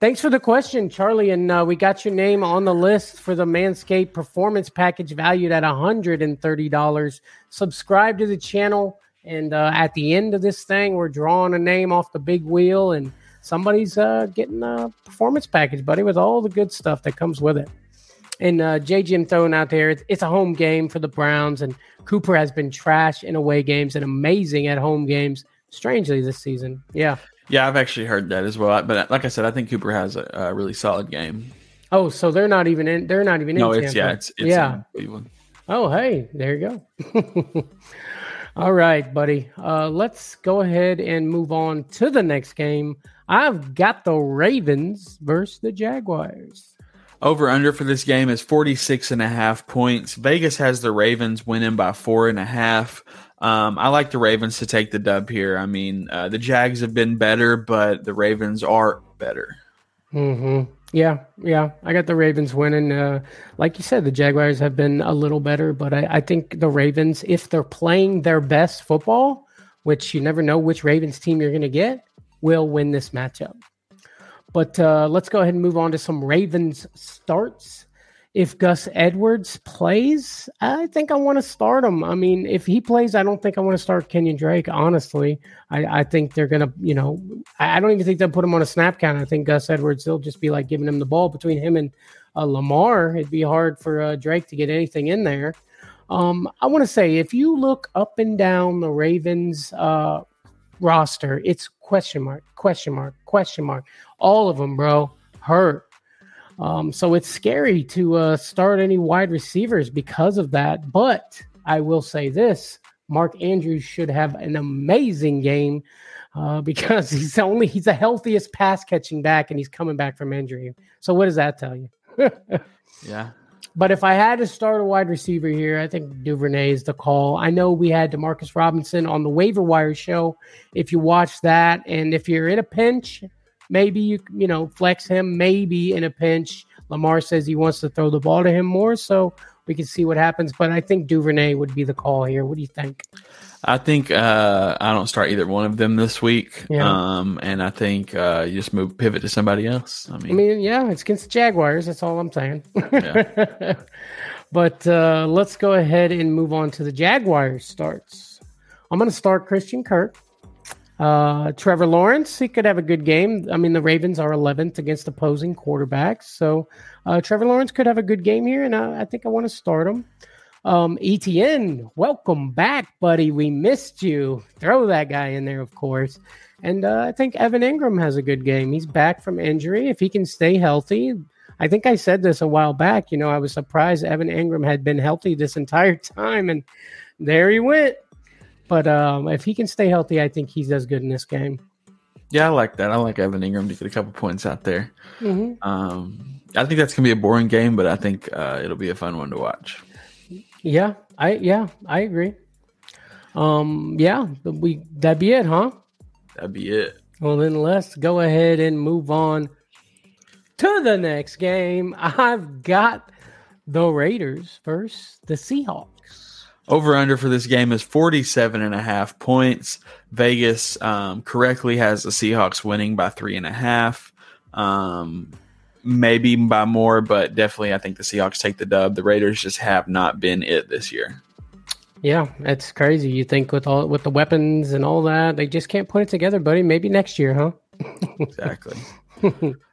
[SPEAKER 1] Thanks for the question, Charlie. And uh, we got your name on the list for the Manscaped Performance Package valued at $130. Subscribe to the channel. And uh, at the end of this thing, we're drawing a name off the big wheel, and somebody's uh, getting a performance package, buddy, with all the good stuff that comes with it. And uh, J. Jim throwing out there, it's, it's a home game for the Browns, and Cooper has been trash in away games and amazing at home games, strangely, this season. Yeah.
[SPEAKER 3] Yeah, I've actually heard that as well. But like I said, I think Cooper has a, a really solid game.
[SPEAKER 1] Oh, so they're not even in. They're not even
[SPEAKER 3] no,
[SPEAKER 1] in.
[SPEAKER 3] No, it's yeah, it's, it's
[SPEAKER 1] yeah. Oh, hey, there you go. All right, buddy. Uh, let's go ahead and move on to the next game. I've got the Ravens versus the Jaguars.
[SPEAKER 3] Over under for this game is 46 and a half points. Vegas has the Ravens winning by four and a half. Um, I like the Ravens to take the dub here. I mean, uh, the Jags have been better, but the Ravens are better.
[SPEAKER 1] Hmm. Yeah. Yeah. I got the Ravens winning. Uh, like you said, the Jaguars have been a little better, but I, I think the Ravens, if they're playing their best football, which you never know which Ravens team you're going to get, will win this matchup. But uh, let's go ahead and move on to some Ravens starts if Gus Edwards plays, I think I want to start him. I mean, if he plays, I don't think I want to start Kenyan Drake. Honestly, I, I think they're gonna, you know, I, don't even think they'll put him on a snap count. I think Gus Edwards, they'll just be like giving him the ball between him and uh, Lamar. It'd be hard for uh, Drake to get anything in there. Um, I want to say if you look up and down the Ravens uh, roster, it's question mark, question mark, question mark. All of them, bro, hurt um, so it's scary to uh, start any wide receivers because of that. But I will say this Mark Andrews should have an amazing game uh, because he's only he's the healthiest pass catching back and he's coming back from injury. So what does that tell you?
[SPEAKER 3] yeah.
[SPEAKER 1] But if I had to start a wide receiver here, I think Duvernay is the call. I know we had Demarcus Robinson on the waiver wire show. If you watch that, and if you're in a pinch, Maybe you you know flex him. Maybe in a pinch, Lamar says he wants to throw the ball to him more, so we can see what happens. But I think Duvernay would be the call here. What do you think?
[SPEAKER 3] I think uh, I don't start either one of them this week. Yeah. Um, and I think uh, you just move pivot to somebody else. I mean,
[SPEAKER 1] I mean, yeah, it's against the Jaguars. That's all I'm saying. Yeah. but uh, let's go ahead and move on to the Jaguars starts. I'm going to start Christian Kirk. Uh, Trevor Lawrence, he could have a good game. I mean, the Ravens are 11th against opposing quarterbacks. So uh, Trevor Lawrence could have a good game here, and I, I think I want to start him. Um, ETN, welcome back, buddy. We missed you. Throw that guy in there, of course. And uh, I think Evan Engram has a good game. He's back from injury. If he can stay healthy, I think I said this a while back. You know, I was surprised Evan Engram had been healthy this entire time, and there he went. But um, if he can stay healthy, I think he does good in this game.
[SPEAKER 3] Yeah, I like that. I like Evan Engram to get a couple points out there. Mm-hmm. Um, I think that's gonna be a boring game, but I think uh, it'll be a fun one to watch.
[SPEAKER 1] Yeah, I yeah, I agree. Um, yeah, we that'd be it, huh?
[SPEAKER 3] That'd be it.
[SPEAKER 1] Well, then let's go ahead and move on to the next game. I've got the Raiders versus the Seahawks.
[SPEAKER 3] Over under for this game is 47 and a half points. Vegas um, correctly has the Seahawks winning by three and a half. Um, maybe by more, but definitely I think the Seahawks take the dub. The Raiders just have not been it this year.
[SPEAKER 1] Yeah, it's crazy. You think with all with the weapons and all that, they just can't put it together, buddy. Maybe next year, huh?
[SPEAKER 3] exactly.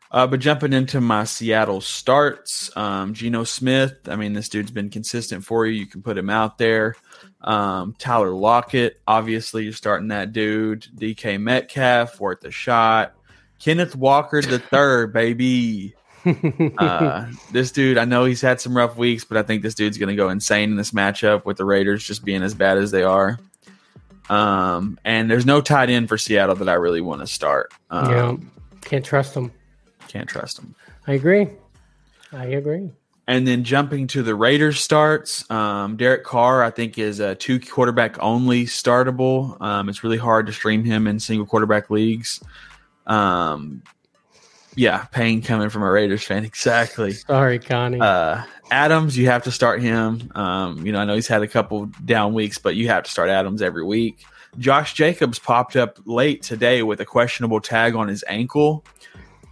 [SPEAKER 3] Uh, but jumping into my Seattle starts, um, Geno Smith. I mean, this dude's been consistent for you. You can put him out there. Um, Tyler Lockett, obviously, you're starting that dude. DK Metcalf, worth a shot. Kenneth Walker the third, baby. uh, this dude, I know he's had some rough weeks, but I think this dude's going to go insane in this matchup with the Raiders just being as bad as they are. Um, and there's no tight end for Seattle that I really want to start. Um,
[SPEAKER 1] yeah, can't trust them.
[SPEAKER 3] Can't trust them.
[SPEAKER 1] I agree. I agree.
[SPEAKER 3] And then jumping to the Raiders starts, um, Derek Carr, I think, is a two quarterback only startable. Um, it's really hard to stream him in single quarterback leagues. Um, yeah, pain coming from a Raiders fan. Exactly.
[SPEAKER 1] Sorry, Connie.
[SPEAKER 3] Uh, Adams, you have to start him. Um, you know, I know he's had a couple down weeks, but you have to start Adams every week. Josh Jacobs popped up late today with a questionable tag on his ankle.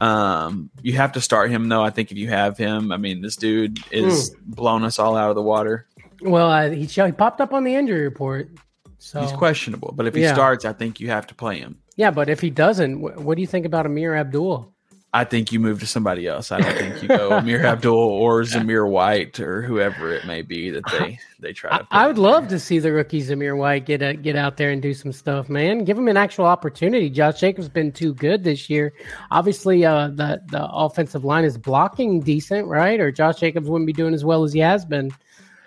[SPEAKER 3] Um, you have to start him though. I think if you have him, I mean, this dude is mm. blown us all out of the water.
[SPEAKER 1] Well, uh, he, he popped up on the injury report, so
[SPEAKER 3] he's questionable. But if he yeah. starts, I think you have to play him.
[SPEAKER 1] Yeah, but if he doesn't, what do you think about Ameer Abdul?
[SPEAKER 3] I think you move to somebody else. I don't think you go Ameer Abdul or Zamir White or whoever it may be that they they try to.
[SPEAKER 1] I, would love to see the rookie Zamir White get a, get out there and do some stuff, man. Give him an actual opportunity. Josh Jacobs been too good this year. Obviously, uh, the the offensive line is blocking decent, right? Or Josh Jacobs wouldn't be doing as well as he has been.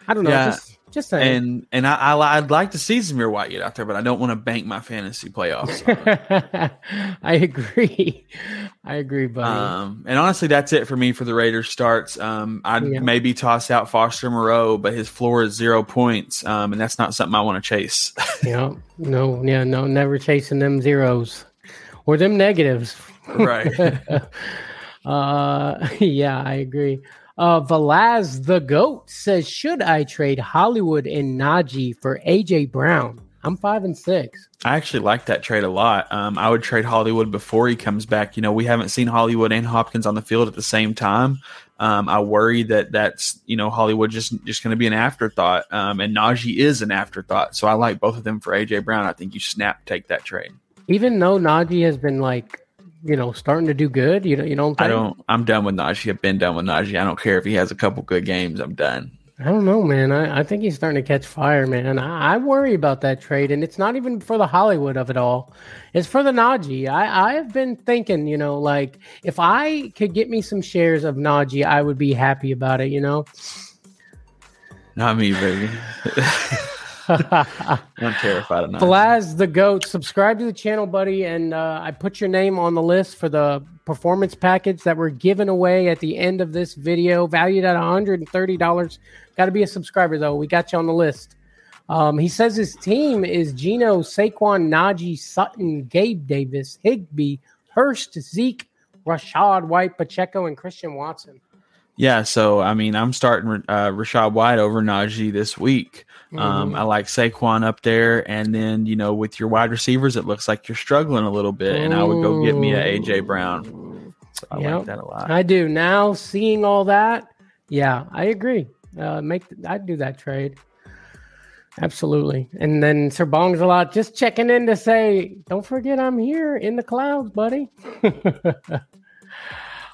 [SPEAKER 1] I don't know. Yeah. Just, just saying.
[SPEAKER 3] And and I, I would like to see Zamir White get out there, but I don't want to bank my fantasy playoffs.
[SPEAKER 1] I agree. I agree, buddy.
[SPEAKER 3] Um, and honestly, that's it for me for the Raiders starts. Um, I'd yeah. maybe toss out Foster Moreau, but his floor is zero points, um, and that's not something I want to chase.
[SPEAKER 1] yeah, no, yeah, no, never chasing them zeros or them negatives.
[SPEAKER 3] Right.
[SPEAKER 1] uh, yeah, I agree. Uh, Velaz the Goat says, Should I trade Hollywood and Najee for AJ Brown? I'm five and six.
[SPEAKER 3] I actually like that trade a lot. Um, I would trade Hollywood before he comes back. You know, we haven't seen Hollywood and Hopkins on the field at the same time. Um, I worry that that's you know Hollywood just just going to be an afterthought, um, and Najee is an afterthought. So I like both of them for AJ Brown. I think you snap take that trade.
[SPEAKER 1] Even though Najee has been like you know, starting to do good. You know, you don't. Think?
[SPEAKER 3] I don't. I'm done with Najee. I've been done with Najee. I don't care if he has a couple good games. I'm done.
[SPEAKER 1] I don't know, man. I, I think he's starting to catch fire, man. I, I, worry about that trade, and it's not even for the Hollywood of it all. It's for the Najee. I I've been thinking, you know, like if I could get me some shares of Najee, I would be happy about it. You know.
[SPEAKER 3] Not me, baby. I'm terrified of
[SPEAKER 1] Blaz the goat. Subscribe to the channel, buddy, and uh, I put your name on the list for the performance package that we're giving away at the end of this video, valued at 130 dollars. Got to be a subscriber though. We got you on the list. Um, he says his team is Geno, Saquon, Najee, Sutton, Gabe Davis, Higbee, Hurst, Zeke, Rachaad White, Pacheco, and Christian Watson.
[SPEAKER 3] Yeah, so I mean, I'm starting uh, Rachaad White over Najee this week. Um, mm-hmm. I like Saquon up there, and then you know with your wide receivers, it looks like you're struggling a little bit, and I would go get me a AJ Brown. So I yep. like that a lot.
[SPEAKER 1] I do now. Seeing all that, yeah, I agree. Uh, make I'd do that trade. Absolutely. And then Sir Bong's a lot just checking in to say, don't forget I'm here in the clouds, buddy.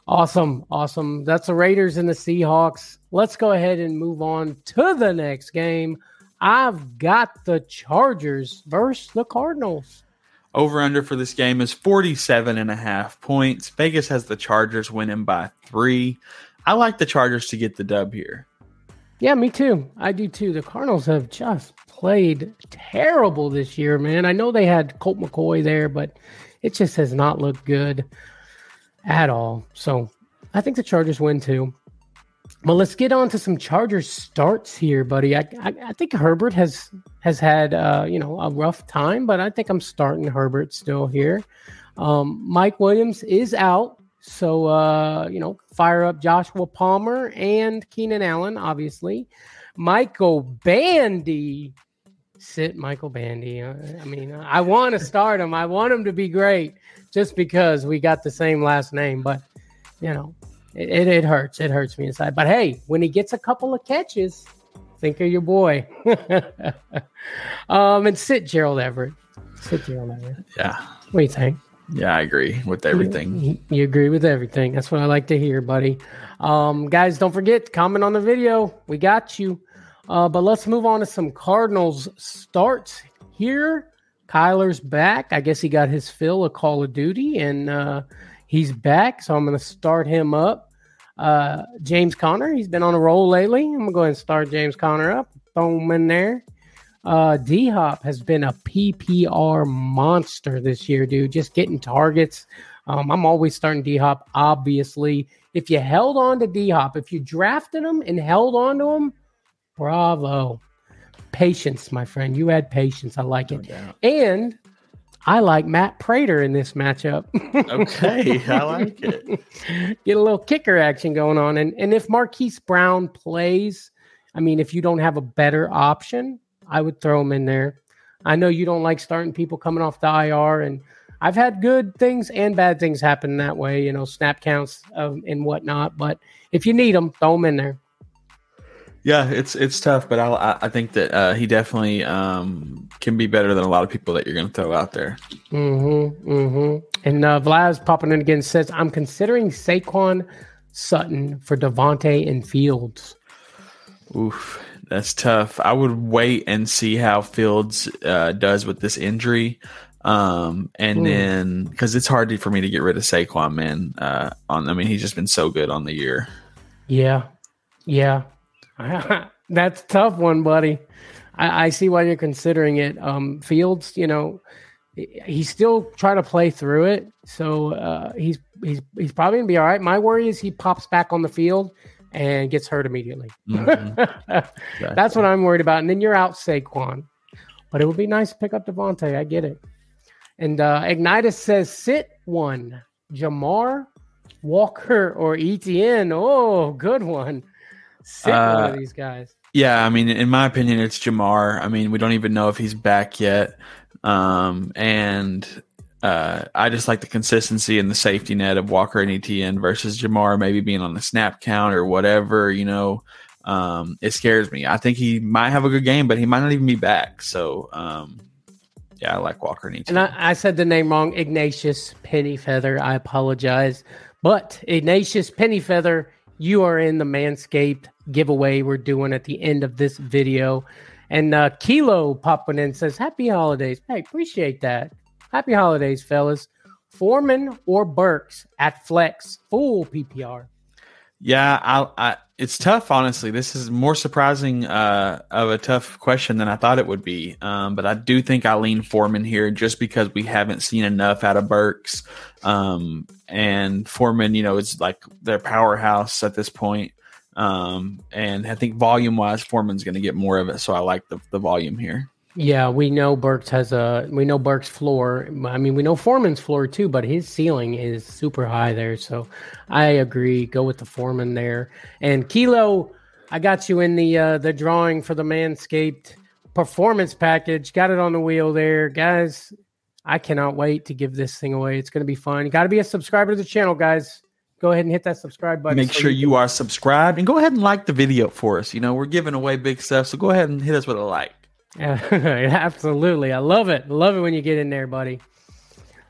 [SPEAKER 1] awesome. Awesome. That's the Raiders and the Seahawks. Let's go ahead and move on to the next game. I've got the Chargers versus the Cardinals.
[SPEAKER 3] Over under for this game is 47 and a half points. Vegas has the Chargers winning by three. I like the Chargers to get the dub here.
[SPEAKER 1] Yeah, me too. I do too. The Cardinals have just played terrible this year, man. I know they had Colt McCoy there, but it just has not looked good at all. So I think the Chargers win too. Well, let's get on to some Chargers starts here, buddy. I, I, I think Herbert has has had uh, you know a rough time, but I think I'm starting Herbert still here. Um, Mike Williams is out, so uh, you know fire up Joshua Palmer and Keenan Allen, obviously. Michael Bandy, sit Michael Bandy. I, uh, I mean, I want to start him. I want him to be great, just because we got the same last name. But you know, it, it, it, hurts. It hurts me inside. But hey, when he gets a couple of catches, think of your boy. um, and sit Gerald Everett. Sit Gerald Everett.
[SPEAKER 3] Yeah.
[SPEAKER 1] What do you think?
[SPEAKER 3] Yeah, I agree with everything.
[SPEAKER 1] You, you, agree with everything. That's what I like to hear, buddy. Um, guys, don't forget comment on the video. We got you. Uh, but let's move on to some Cardinals starts here. Kyler's back. I guess he got his fill of Call of Duty, and uh, He's back, so I'm going to start him up. Uh, James Conner, he's been on a roll lately. I'm going to go ahead and start James Conner up. Throw him in there. Uh, D Hop has been a PPR monster this year, dude. Just getting targets. Um, I'm always starting D Hop, obviously. If you held on to D Hop, if you drafted him and held on to him, bravo. Patience, my friend. You had patience. I like it. and I like Matt Prater in this matchup.
[SPEAKER 3] okay, I like it.
[SPEAKER 1] Get a little kicker action going on. And and if Marquise Brown plays, I mean, if you don't have a better option, I would throw him in there. I know you don't like starting people coming off the IR, and I've had good things and bad things happen that way, you know, snap counts um, and whatnot. But if you need them, throw them in there.
[SPEAKER 3] Yeah, it's it's tough, but I I think that uh, he definitely um, can be better than a lot of people that you're going to throw out there.
[SPEAKER 1] Mm-hmm. Mm-hmm. And uh, Vlad's popping in again says, "I'm considering Saquon Sutton for Davante and Fields."
[SPEAKER 3] Oof, that's tough. I would wait and see how Fields uh, does with this injury. Um, and mm. then because it's hard for me to get rid of Saquon, man. Uh, on I mean, he's just been so good on the year.
[SPEAKER 1] Yeah, yeah, That's tough one, buddy. I, I, see why you're considering it. Um, Fields, you know, he's still trying to play through it, so uh, he's he's he's probably gonna be all right. My worry is he pops back on the field and gets hurt immediately. Mm-hmm. exactly. That's what I'm worried about. And then you're out Saquon, but it would be nice to pick up Davante. I get it. And uh, Ignitus says sit one, Ja'Marr Walker, or ETN. Oh, good one. Sit uh, one of these guys.
[SPEAKER 3] Yeah, I mean, in my opinion, it's Ja'Marr. I mean, we don't even know if he's back yet. Um, and uh, I just like the consistency and the safety net of Walker and ETN versus Ja'Marr, maybe being on the snap count or whatever, you know. Um, it scares me. I think he might have a good game, but he might not even be back. So, um, yeah, I like Walker and ETN.
[SPEAKER 1] And I, I said the name wrong, Ignatius Pennyfeather. I apologize. But Ignatius Pennyfeather you are in the Manscaped giveaway we're doing at the end of this video. And uh, Kilo popping in says, Happy holidays. Hey, appreciate that. Happy holidays, fellas. Foreman or Burks at flex, full PPR.
[SPEAKER 3] Yeah, I, I, it's tough. Honestly, this is more surprising uh, of a tough question than I thought it would be. Um, but I do think I lean Foreman here just because we haven't seen enough out of Burks. Um, and Foreman, you know, is like their powerhouse at this point. Um, and I think volume wise, Foreman's going to get more of it. So I like the, the volume here.
[SPEAKER 1] Yeah, we know Burks has a we know Burks' floor. I mean, we know Foreman's floor too, but his ceiling is super high there. So I agree. Go with the Foreman there. And Kilo, I got you in the uh, the drawing for the Manscaped performance package. Got it on the wheel there, guys. I cannot wait to give this thing away. It's going to be fun. You got to be a subscriber to the channel, guys. Go ahead and hit that subscribe button.
[SPEAKER 3] Make so sure you, you are subscribed and go ahead and like the video for us. You know, we're giving away big stuff, so go ahead and hit us with a like.
[SPEAKER 1] Yeah, absolutely. I love it. Love it when you get in there, buddy.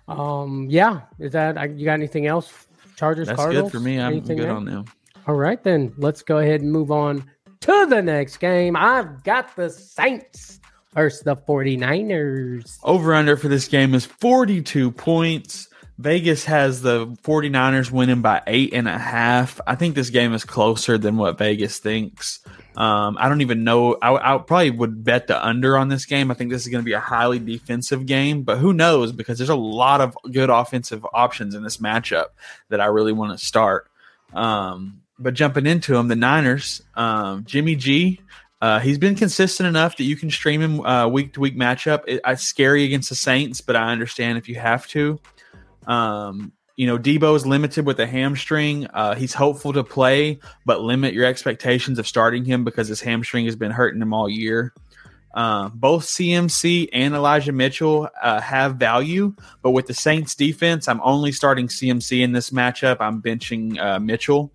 [SPEAKER 1] Um, yeah. Is that you got anything else? Chargers,
[SPEAKER 3] That's
[SPEAKER 1] Cardinals?
[SPEAKER 3] good for me. I'm anything good there? on them.
[SPEAKER 1] All right, then let's go ahead and move on to the next game. I've got the Saints versus the 49ers.
[SPEAKER 3] Over under for this game is 42 points. Vegas has the 49ers winning by eight and a half. I think this game is closer than what Vegas thinks. Um, I don't even know. I, I, probably would bet the under on this game. I think this is going to be a highly defensive game, but who knows? Because there's a lot of good offensive options in this matchup that I really want to start. Um, but jumping into them, the Niners, um, Jimmy G, uh, he's been consistent enough that you can stream him uh, week to week matchup. It, it's scary against the Saints, but I understand if you have to. Um, you know, Deebo is limited with a hamstring. Uh, he's hopeful to play, but limit your expectations of starting him because his hamstring has been hurting him all year. Uh, both CMC and Elijah Mitchell uh, have value, but with the Saints defense, I'm only starting CMC in this matchup. I'm benching uh, Mitchell.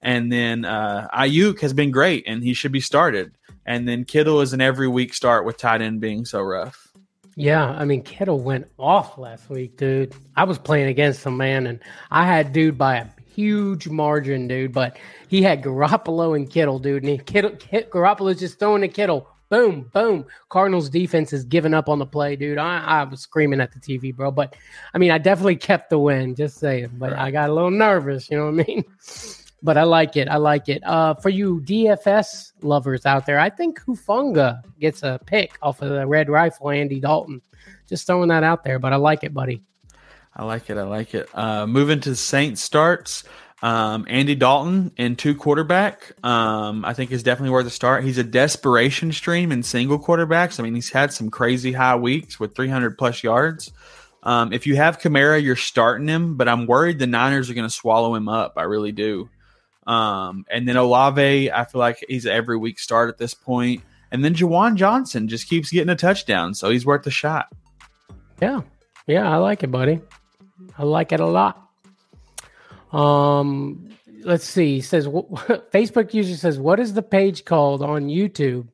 [SPEAKER 3] And then uh, Aiyuk has been great, and he should be started. And then Kittle is an every week start with tight end being so rough.
[SPEAKER 1] Yeah, I mean Kittle went off last week, dude. I was playing against him, man, and I had dude by a huge margin, dude. But he had Garoppolo and Kittle, dude, and he, Kittle, Garoppolo's just throwing the Kittle, boom, boom. Cardinals defense is giving up on the play, dude. I, I was screaming at the TV, bro. But I mean, I definitely kept the win, just saying. But I got a little nervous, you know what I mean? But I like it. I like it. Uh, for you DFS lovers out there, I think Hufanga gets a pick off of the red rifle, Andy Dalton. Just throwing that out there, but I like it, buddy.
[SPEAKER 3] I like it. I like it. Uh, moving to Saints starts. Um, Andy Dalton in two quarterback, um, I think is definitely worth a start. He's a desperation stream in single quarterbacks. I mean, he's had some crazy high weeks with 300 plus yards. Um, if you have Kamara, you're starting him, but I'm worried the Niners are going to swallow him up. I really do. Um, and then Olave, I feel like he's every week start at this point. And then Juwan Johnson just keeps getting a touchdown, so he's worth a shot.
[SPEAKER 1] Yeah, yeah, I like it, buddy. I like it a lot. Um, let's see. He says Facebook user says, "What is the page called on YouTube?"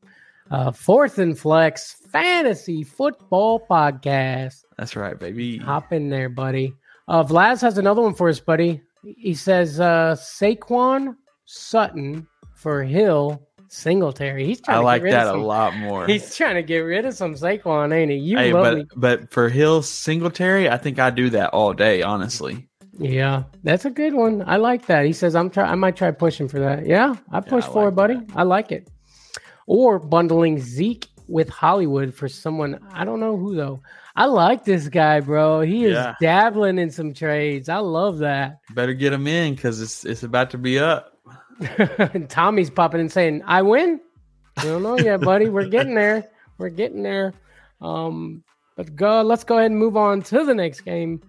[SPEAKER 1] Uh, Fourth and Flex Fantasy Football Podcast.
[SPEAKER 3] That's right, baby.
[SPEAKER 1] Hop in there, buddy. Uh, Vlad has another one for us, buddy. He says uh, Saquon Sutton for Hill Singletary. He's trying
[SPEAKER 3] I like that a lot more.
[SPEAKER 1] He's trying to get rid of some Saquon, ain't he? You
[SPEAKER 3] hey,
[SPEAKER 1] love
[SPEAKER 3] but
[SPEAKER 1] me.
[SPEAKER 3] but for Hill Singletary, I think I do that all day. Honestly,
[SPEAKER 1] Yeah, that's a good one. I like that. He says I'm try I might try pushing for that. Yeah, I push
[SPEAKER 3] I
[SPEAKER 1] for
[SPEAKER 3] like
[SPEAKER 1] it, buddy. I like it. Or bundling Zeke with Hollywood for someone I don't know who though. I like this guy, bro. He is
[SPEAKER 3] Yeah.
[SPEAKER 1] dabbling in some trades. I love that.
[SPEAKER 3] better get him in because it's it's about to be up.
[SPEAKER 1] Tommy's popping and saying, "I win." I don't know yet, buddy. We're getting there. We're getting there. Um, but go. Let's go ahead and move on to the next game.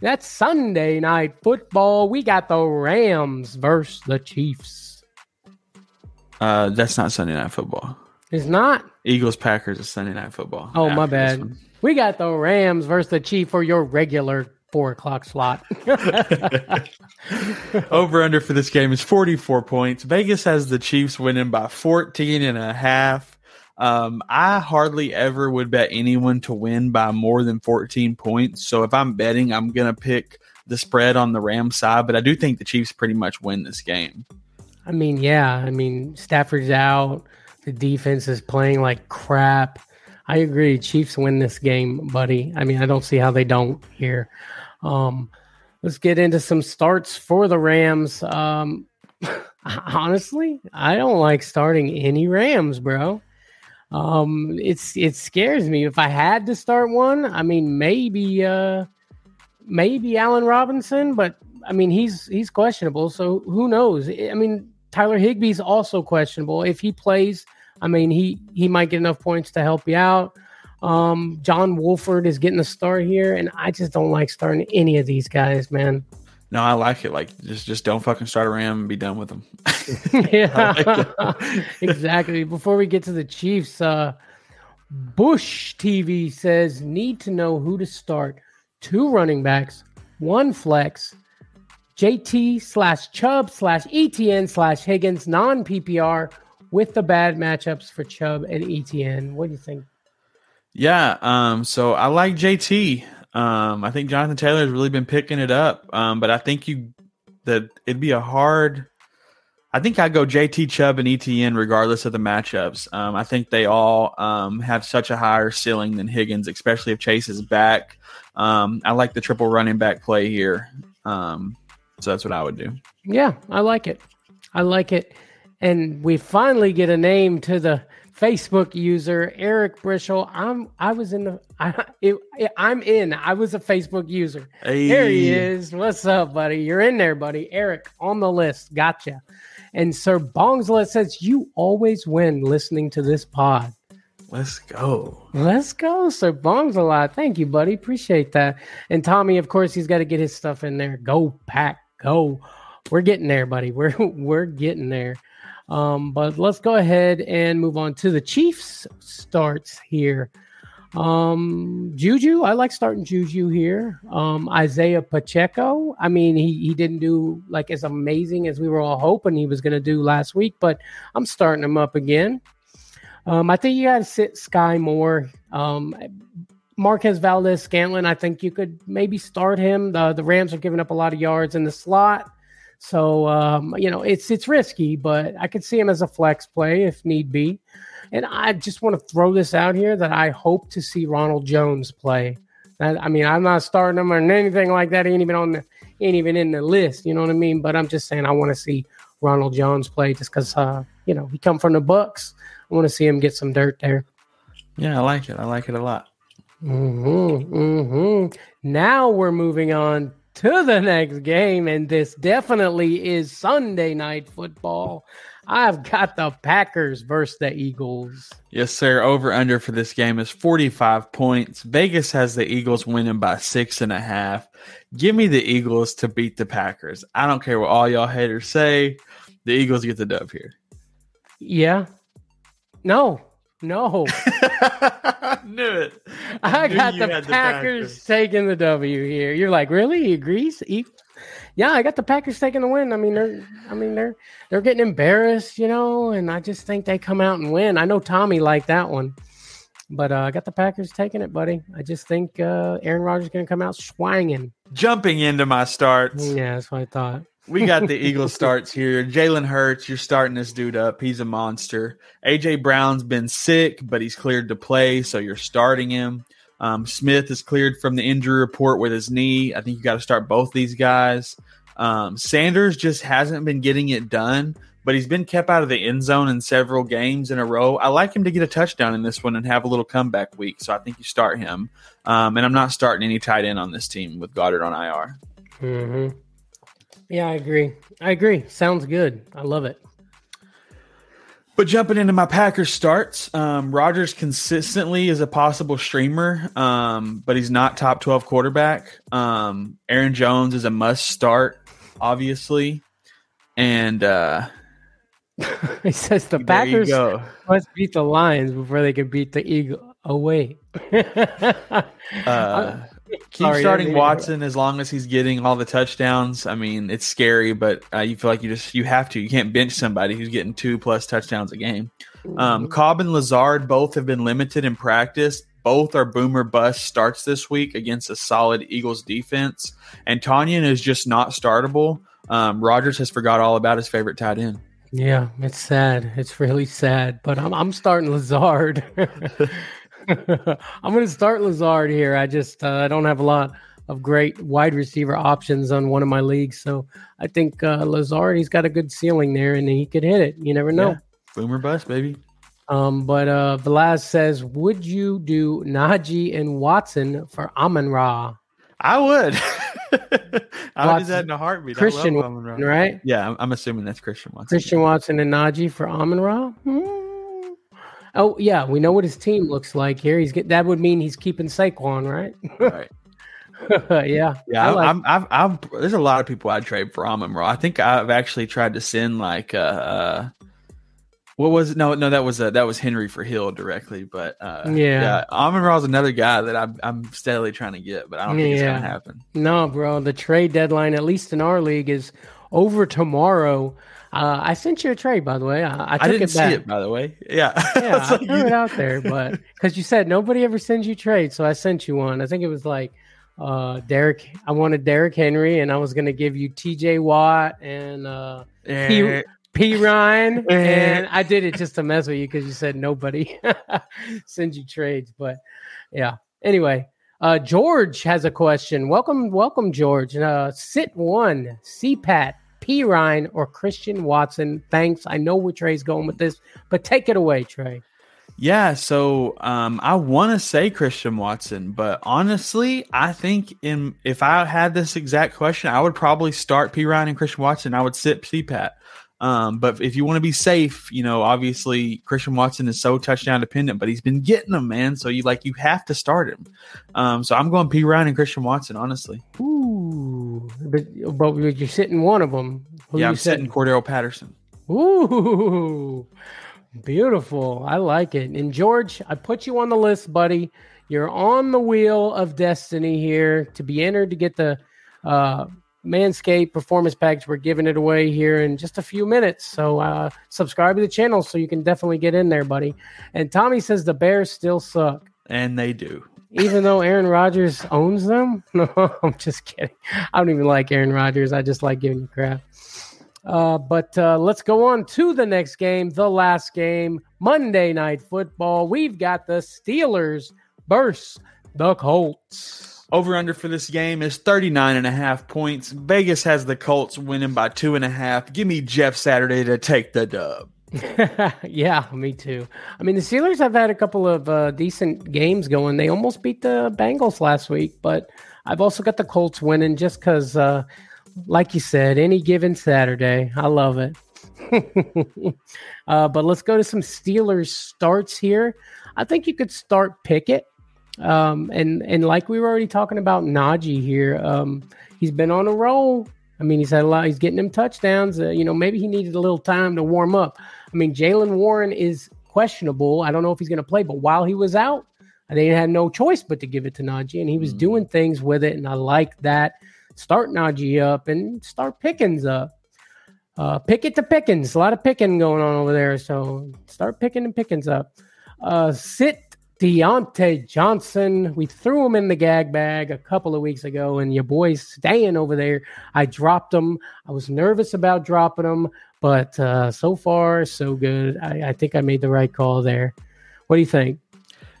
[SPEAKER 1] That's Sunday night football. We got the Rams versus the Chiefs.
[SPEAKER 3] Uh, that's not Sunday night football.
[SPEAKER 1] It's not.
[SPEAKER 3] Eagles Packers is Sunday night football.
[SPEAKER 1] Oh my bad. We got the Rams versus the Chiefs for your regular four o'clock slot.
[SPEAKER 3] Over under for this game is 44 points. Vegas has the Chiefs winning by 14 and a half. Um, I hardly ever would bet anyone to win by more than 14 points. So if I'm betting, I'm going to pick the spread on the Rams side, but I do think the Chiefs pretty much win this game.
[SPEAKER 1] I mean, yeah. I mean, Stafford's out. The defense is playing like crap. I agree. Chiefs win this game, buddy. I mean, I don't see how they don't here. Um, let's get into some starts for the Rams. Um, honestly, I don't like starting any Rams, bro. Um, it's it scares me. If I had to start one, I mean, maybe uh, maybe Allen Robinson, but I mean, he's he's questionable. So who knows? I mean, Tyler Higbee's also questionable. If he plays, I mean, he he might get enough points to help you out. Um, John Wolford is getting a start here, and I just don't like starting any of these guys, man.
[SPEAKER 3] No, I like it. Like just just don't fucking start a Ram and be done with them.
[SPEAKER 1] yeah, exactly. Before we get to the Chiefs, uh, Bush TV says need to know who to start. Two running backs, one flex, JT slash Chubb slash ETN slash Higgins, non PPR with the bad matchups for Chubb and ETN. What do you think?
[SPEAKER 3] Yeah, um, so I like JT. Um, I think Jonathan Taylor has really been picking it up. Um, but I think you that it'd be a hard. I think I go JT Chubb and ETN regardless of the matchups. Um, I think they all um, have such a higher ceiling than Higgins, especially if Chase is back. Um, I like the triple running back play here. Um, so that's what I would do.
[SPEAKER 1] Yeah, I like it. I like it. And we finally get a name to the Facebook user Eric Brischel. I'm I was in the I it, I'm in. I was a Facebook user.
[SPEAKER 3] Hey.
[SPEAKER 1] There he is. What's up, buddy? You're in there, buddy. Eric on the list. Gotcha. And Sir Bongslet says you always win listening to this pod.
[SPEAKER 3] Let's go.
[SPEAKER 1] Let's go, Sir Bongs a lot. Thank you, buddy. Appreciate that. And Tommy, of course, he's got to get his stuff in there. Go pack, go. We're getting there, buddy. We're we're getting there. Um, but let's go ahead and move on to the Chiefs starts here. Um, Juju, I like starting Juju here. Um, Isaiah Pacheco. I mean, he he didn't do like as amazing as we were all hoping he was going to do last week, but I'm starting him up again. Um, I think you got to sit Sky Moore. Um, Marquez Valdes-Scantling, I think you could maybe start him. The the Rams are giving up a lot of yards in the slot. So um, you know, it's it's risky, but I could see him as a flex play if need be. And I just want to throw this out here that I hope to see Ronald Jones play. That, I mean, I'm not starting him or anything like that. He ain't even on the, ain't even in the list. You know what I mean? But I'm just saying I want to see Ronald Jones play just because, uh, you know, he come from the Bucks. I want to see him get some dirt there.
[SPEAKER 3] Yeah, I like it. I like it a lot.
[SPEAKER 1] Mm-hmm, mm-hmm. Now we're moving on to the next game, and this definitely is Sunday night football. I've got the Packers versus the Eagles.
[SPEAKER 3] Yes, sir. Over under for this game is 45 points. Vegas has the Eagles winning by six and a half. Give me the Eagles to beat the Packers. I don't care what all y'all haters say. The Eagles get the dub here.
[SPEAKER 1] Yeah. No, no.
[SPEAKER 3] Knew it.
[SPEAKER 1] I
[SPEAKER 3] Knew
[SPEAKER 1] got the Packers,
[SPEAKER 3] the Packers.
[SPEAKER 1] taking the W here. You're like, really? He agrees? He- yeah, I got the Packers taking the win. I mean, they're, I mean, they're, they're getting embarrassed, you know, and I just think they come out and win. I know Tommy liked that one, but uh, I got the Packers taking it, buddy. I just think uh, Aaron Rodgers going to come out swanging.
[SPEAKER 3] Jumping into my starts.
[SPEAKER 1] Yeah, that's what I thought.
[SPEAKER 3] We got the Eagles starts here. Jalen Hurts, you're starting this dude up. He's a monster. AJ Brown's been sick, but he's cleared to play, so you're starting him. Um, Smith is cleared from the injury report with his knee. I think you got to start both these guys. Um, Sanders just hasn't been getting it done, but he's been kept out of the end zone in several games in a row. I like him to get a touchdown in this one and have a little comeback week, so I think you start him. Um, and I'm not starting any tight end on this team with Goedert on IR.
[SPEAKER 1] Mm-hmm. Yeah, I agree. I agree. Sounds good. I love it.
[SPEAKER 3] But jumping into my Packers starts, um, Rodgers consistently is a possible streamer, um, but he's not top 12 quarterback. Um, Aaron Jones is a must start, obviously. And uh,
[SPEAKER 1] he says the Packers must beat the Lions before they can beat the Eagle. Oh wait.
[SPEAKER 3] Uh, keep
[SPEAKER 1] Sorry,
[SPEAKER 3] starting Watson as long as he's getting all the touchdowns. I mean, it's scary, but uh, you feel like you just you have to. You can't bench somebody who's getting two plus touchdowns a game. Um, Cobb and Lazard both have been limited in practice. Both are boomer bust starts this week against a solid Eagles defense. And Tonyan is just not startable. Um, Rodgers has forgot all about his favorite tight end.
[SPEAKER 1] Yeah, it's sad. It's really sad. But I'm I'm starting Lazard. I'm going to start Lazard here. I just uh, I don't have a lot of great wide receiver options on one of my leagues, so I think uh, Lazard he's got a good ceiling there, and he could hit it. You never know.
[SPEAKER 3] Yeah. Boomer bust, baby.
[SPEAKER 1] Um, but uh, Velaz says, would you do Najee and Watson for Amon Ra?
[SPEAKER 3] I would. I would do
[SPEAKER 1] Watson.
[SPEAKER 3] that in a heartbeat. I
[SPEAKER 1] Christian
[SPEAKER 3] love Amon Ra.
[SPEAKER 1] Right?
[SPEAKER 3] Yeah, I'm, I'm assuming that's Christian Watson.
[SPEAKER 1] Christian Watson and Najee for Amon Ra. Hmm. Oh yeah, we know what his team looks like here. He's get that would mean he's keeping Saquon, right?
[SPEAKER 3] Right.
[SPEAKER 1] yeah,
[SPEAKER 3] Yeah,
[SPEAKER 1] I like-
[SPEAKER 3] I'm, I'm, I'm, There's a lot of people I'd trade for Amon Ra. I think I've actually tried to send like, uh, uh what was it? No, no, that was uh, that was Henry for Hill directly. But uh,
[SPEAKER 1] Yeah.
[SPEAKER 3] Amon Ra is another guy that I'm, I'm steadily trying to get, but I don't think it's gonna happen.
[SPEAKER 1] No, bro. The trade deadline, at least in our league, is over tomorrow. Uh, I sent you a trade, by the way. I, I
[SPEAKER 3] I, didn't
[SPEAKER 1] it
[SPEAKER 3] see
[SPEAKER 1] back.
[SPEAKER 3] it, by the way. Yeah,
[SPEAKER 1] Yeah, I
[SPEAKER 3] like
[SPEAKER 1] threw it out there, but because you said nobody ever sends you trades, so I sent you one. I think it was like uh Derek. I wanted Derek Henry, and I was going to give you T.J. Watt and uh
[SPEAKER 3] Eh,
[SPEAKER 1] P. Ryan,
[SPEAKER 3] Eh.
[SPEAKER 1] and I did it just to mess with you because you said nobody sends you trades. But yeah. Anyway, uh George has a question. Welcome, welcome, George. Uh, sit one, CPAT. P. Ryan or Christian Watson. Thanks. I know where Trey's going with this, but take it away, Trey.
[SPEAKER 3] Yeah, so um, I want to say Christian Watson, but honestly, I think in if I had this exact question, I would probably start P Ryan and Christian Watson. I would sit CPAT. Um, but if you want to be safe, you know, obviously Christian Watson is so touchdown dependent, but he's been getting them, man. So you like you have to start him. Um, so I'm going P Ryan and Christian Watson, honestly.
[SPEAKER 1] Ooh, but but you're sitting one of them. Who
[SPEAKER 3] yeah, I'm sitting Cordarrelle Patterson.
[SPEAKER 1] Ooh, beautiful. I like it. And George, I put you on the list, buddy. You're on the wheel of destiny here to be entered to get the uh, Manscaped performance package. We're giving it away here in just a few minutes. So uh, subscribe to the channel so you can definitely get in there, buddy. And Tommy says the Bears still suck.
[SPEAKER 3] And they do.
[SPEAKER 1] Even though Aaron Rodgers owns them? No, I'm just kidding. I don't even like Aaron Rodgers. I just like giving you crap. Uh, but uh, let's go on to the next game, the last game, Monday Night Football. We've got the Steelers versus the Colts.
[SPEAKER 3] Over under for this game is 39 and a half points. Vegas has the Colts winning by two and a half. Give me Jeff Saturday to take the dub.
[SPEAKER 1] yeah, me too. I mean, the Steelers have had a couple of uh, decent games going. They almost beat the Bengals last week, but I've also got the Colts winning just because, uh, like you said, any given Saturday, I love it. uh, but let's go to some Steelers starts here. I think you could start Pickett. Um, and and like we were already talking about Najee here, um, he's been on a roll. I mean, he's had a lot. He's getting them touchdowns. Uh, you know, maybe he needed a little time to warm up. I mean, Jaylen Warren is questionable. I don't know if he's going to play, but while he was out, they had no choice but to give it to Najee, and he was mm. doing things with it, and I like that. Start Najee up and start Pickens up. Uh, pick it to Pickens. A lot of picking going on over there, so start picking and Pickens up. Uh, sit Diontae Johnson. We threw him in the gag bag a couple of weeks ago, and your boy's staying over there. I dropped him. I was nervous about dropping him, but uh, so far, so good. I, I, think I made the right call there. What do you think?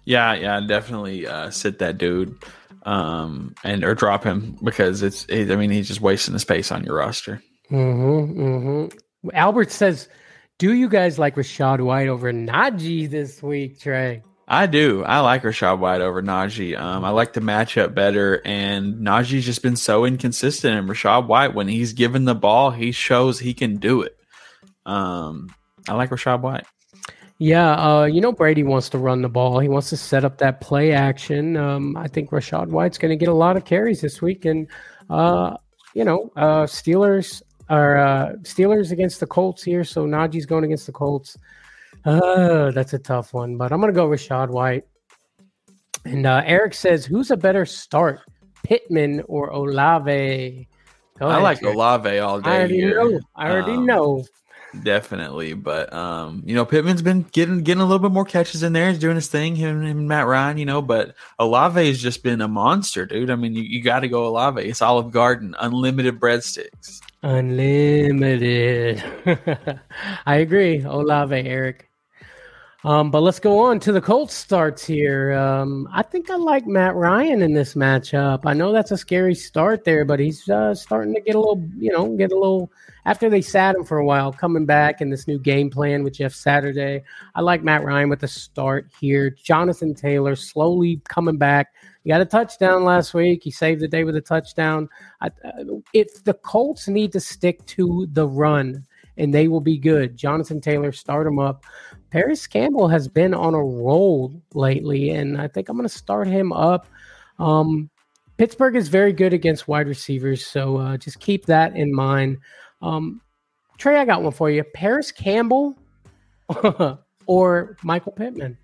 [SPEAKER 3] Yeah, yeah, definitely uh, sit that dude um, and or drop him because it's. It, I mean, he's just wasting the space on your roster.
[SPEAKER 1] Mm-hmm, mm-hmm. Albert says, "Do you guys like Rachaad White over Najee this week, Trey?"
[SPEAKER 3] I do. I like Rachaad White over Najee. Um, I like the matchup better, and Najee's just been so inconsistent. And Rachaad White, when he's given the ball, he shows he can do it. Um, I like Rachaad White.
[SPEAKER 1] Yeah, uh, you know Brady wants to run the ball. He wants to set up that play action. Um, I think Rachaad White's going to get a lot of carries this week, and uh, you know, uh, Steelers are uh, Steelers against the Colts here. So Najee's going against the Colts. Uh, that's a tough one, but I'm gonna go with Shad White. And uh, Eric says, "Who's a better start, Pittman or Olave?"
[SPEAKER 3] Go I like Eric. Olave all day.
[SPEAKER 1] I already
[SPEAKER 3] here.
[SPEAKER 1] know. I already um, know.
[SPEAKER 3] Definitely, but um, you know, Pittman's been getting getting a little bit more catches in there. He's doing his thing. Him, him and Matt Ryan, you know, but Olave has just been a monster, dude. I mean, you, you got to go Olave. It's Olive Garden, unlimited breadsticks.
[SPEAKER 1] Unlimited. I agree, Olave, Eric. Um, but let's go on to the Colts starts here. Um, I think I like Matt Ryan in this matchup. I know that's a scary start there, but he's uh, starting to get a little, you know, get a little after they sat him for a while, coming back in this new game plan with Jeff Saturday. I like Matt Ryan with the start here. Jonathan Taylor slowly coming back. He got a touchdown last week. He saved the day with a touchdown. I, uh, if the Colts need to stick to the run, and they will be good. Jonathan Taylor, start him up. Parris Campbell has been on a roll lately, and I think I'm going to start him up. Um, Pittsburgh is very good against wide receivers, so uh, just keep that in mind. Um, Trey, I got one for you. Parris Campbell or Michael Pittman?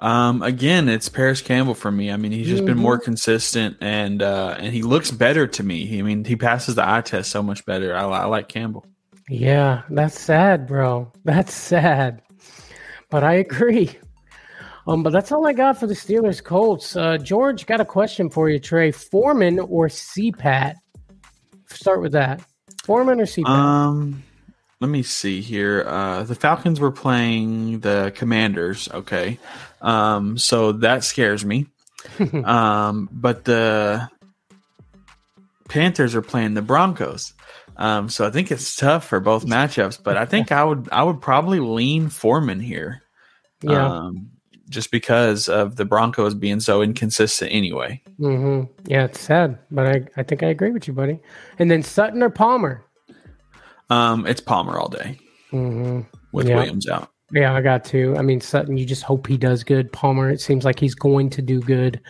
[SPEAKER 3] Um, again, it's Parris Campbell for me. I mean, he's just mm-hmm. been more mm-hmm. consistent and uh, and he looks better to me. I mean, he passes the eye test so much better. I, I like Campbell.
[SPEAKER 1] Yeah, that's sad, bro. That's sad. But I agree. Um, but that's all I got for the Steelers Colts. Uh, George, got a question for you, Trey. Foreman or CPAT? Start with that. Foreman or CPAT?
[SPEAKER 3] Um, let me see here. Uh, the Falcons were playing the Commanders. Okay, um, so that scares me. um, but the Panthers are playing the Broncos. Um, so I think it's tough for both matchups, but I think I would I would probably lean Foreman here.
[SPEAKER 1] Yeah. Um,
[SPEAKER 3] just because of the Broncos being so inconsistent anyway.
[SPEAKER 1] Mm-hmm. Yeah, it's sad, but I, I think I agree with you, buddy. And then Sutton or Palmer?
[SPEAKER 3] Um, it's Palmer all day
[SPEAKER 1] mm-hmm.
[SPEAKER 3] with yeah. Williams out.
[SPEAKER 1] Yeah, I got to. I mean, Sutton, you just hope he does good. Palmer, it seems like he's going to do good.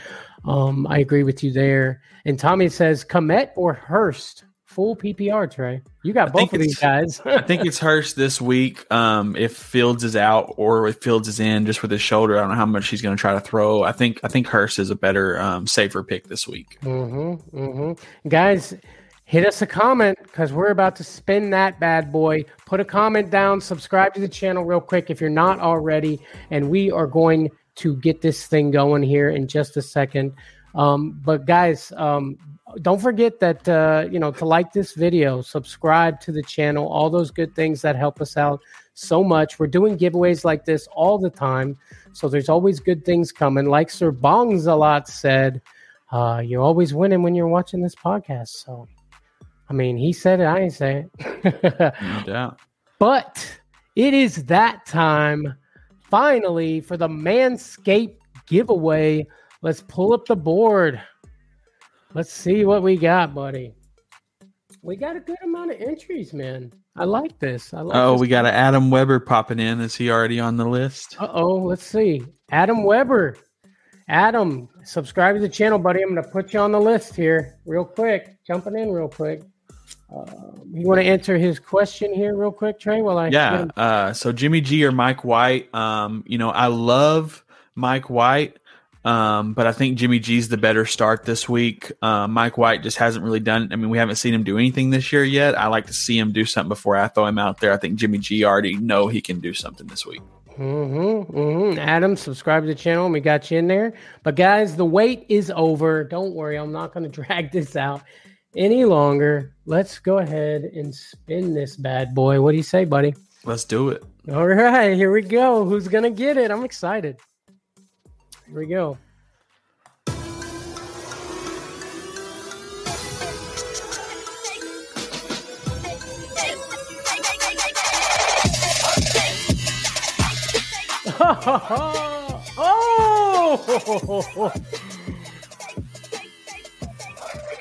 [SPEAKER 1] Um, I agree with you there. And Tommy says, Kmet or Hurst? Full PPR, Trey. You got both of these guys.
[SPEAKER 3] I think it's Hurst this week. Um, if Fields is out or if Fields is in, just with his shoulder, I don't know how much he's going to try to throw. I think I think Hurst is a better, um, safer pick this week.
[SPEAKER 1] Mm-hmm, mm-hmm. Guys, hit us a comment because we're about to spin that bad boy. Put a comment down. Subscribe to the channel real quick if you're not already, and we are going to get this thing going here in just a second. Um, but guys, um, don't forget that uh, you know to like this video, subscribe to the channel, all those good things that help us out so much. We're doing giveaways like this all the time, so there's always good things coming. Like Sir Bongs a lot said, uh, you're always winning when you're watching this podcast. So, I mean, he said it, I ain't say it.
[SPEAKER 3] No doubt.
[SPEAKER 1] But it is that time finally for the Manscaped giveaway. Let's pull up the board. Let's see what we got, buddy. We got a good amount of entries, man. I like this. I like
[SPEAKER 3] Oh,
[SPEAKER 1] this.
[SPEAKER 3] we got an Adam Weber popping in. Is he already on the list?
[SPEAKER 1] Uh oh, let's see. Adam Weber. Adam, subscribe to the channel, buddy. I'm going to put you on the list here real quick. Jumping in real quick. Um, you want to answer his question here real quick, Trey? While I
[SPEAKER 3] Yeah. Uh, so Jimmy G or Mike White. Um, you know, I love Mike White, um, but I think Jimmy G's the better start this week. Uh, Mike White just hasn't really done. I mean, we haven't seen him do anything this year yet. I like to see him do something before I throw him out there. I think Jimmy G already know he can do something this week.
[SPEAKER 1] Mm-hmm, mm-hmm. Adam, subscribe to the channel. We got you in there. But guys, the wait is over. Don't worry, I'm not going to drag this out any longer. Let's go ahead and spin this bad boy. What do you say, buddy?
[SPEAKER 3] Let's do it.
[SPEAKER 1] All right, here we go. Who's going to get it? I'm excited. Here we go. oh!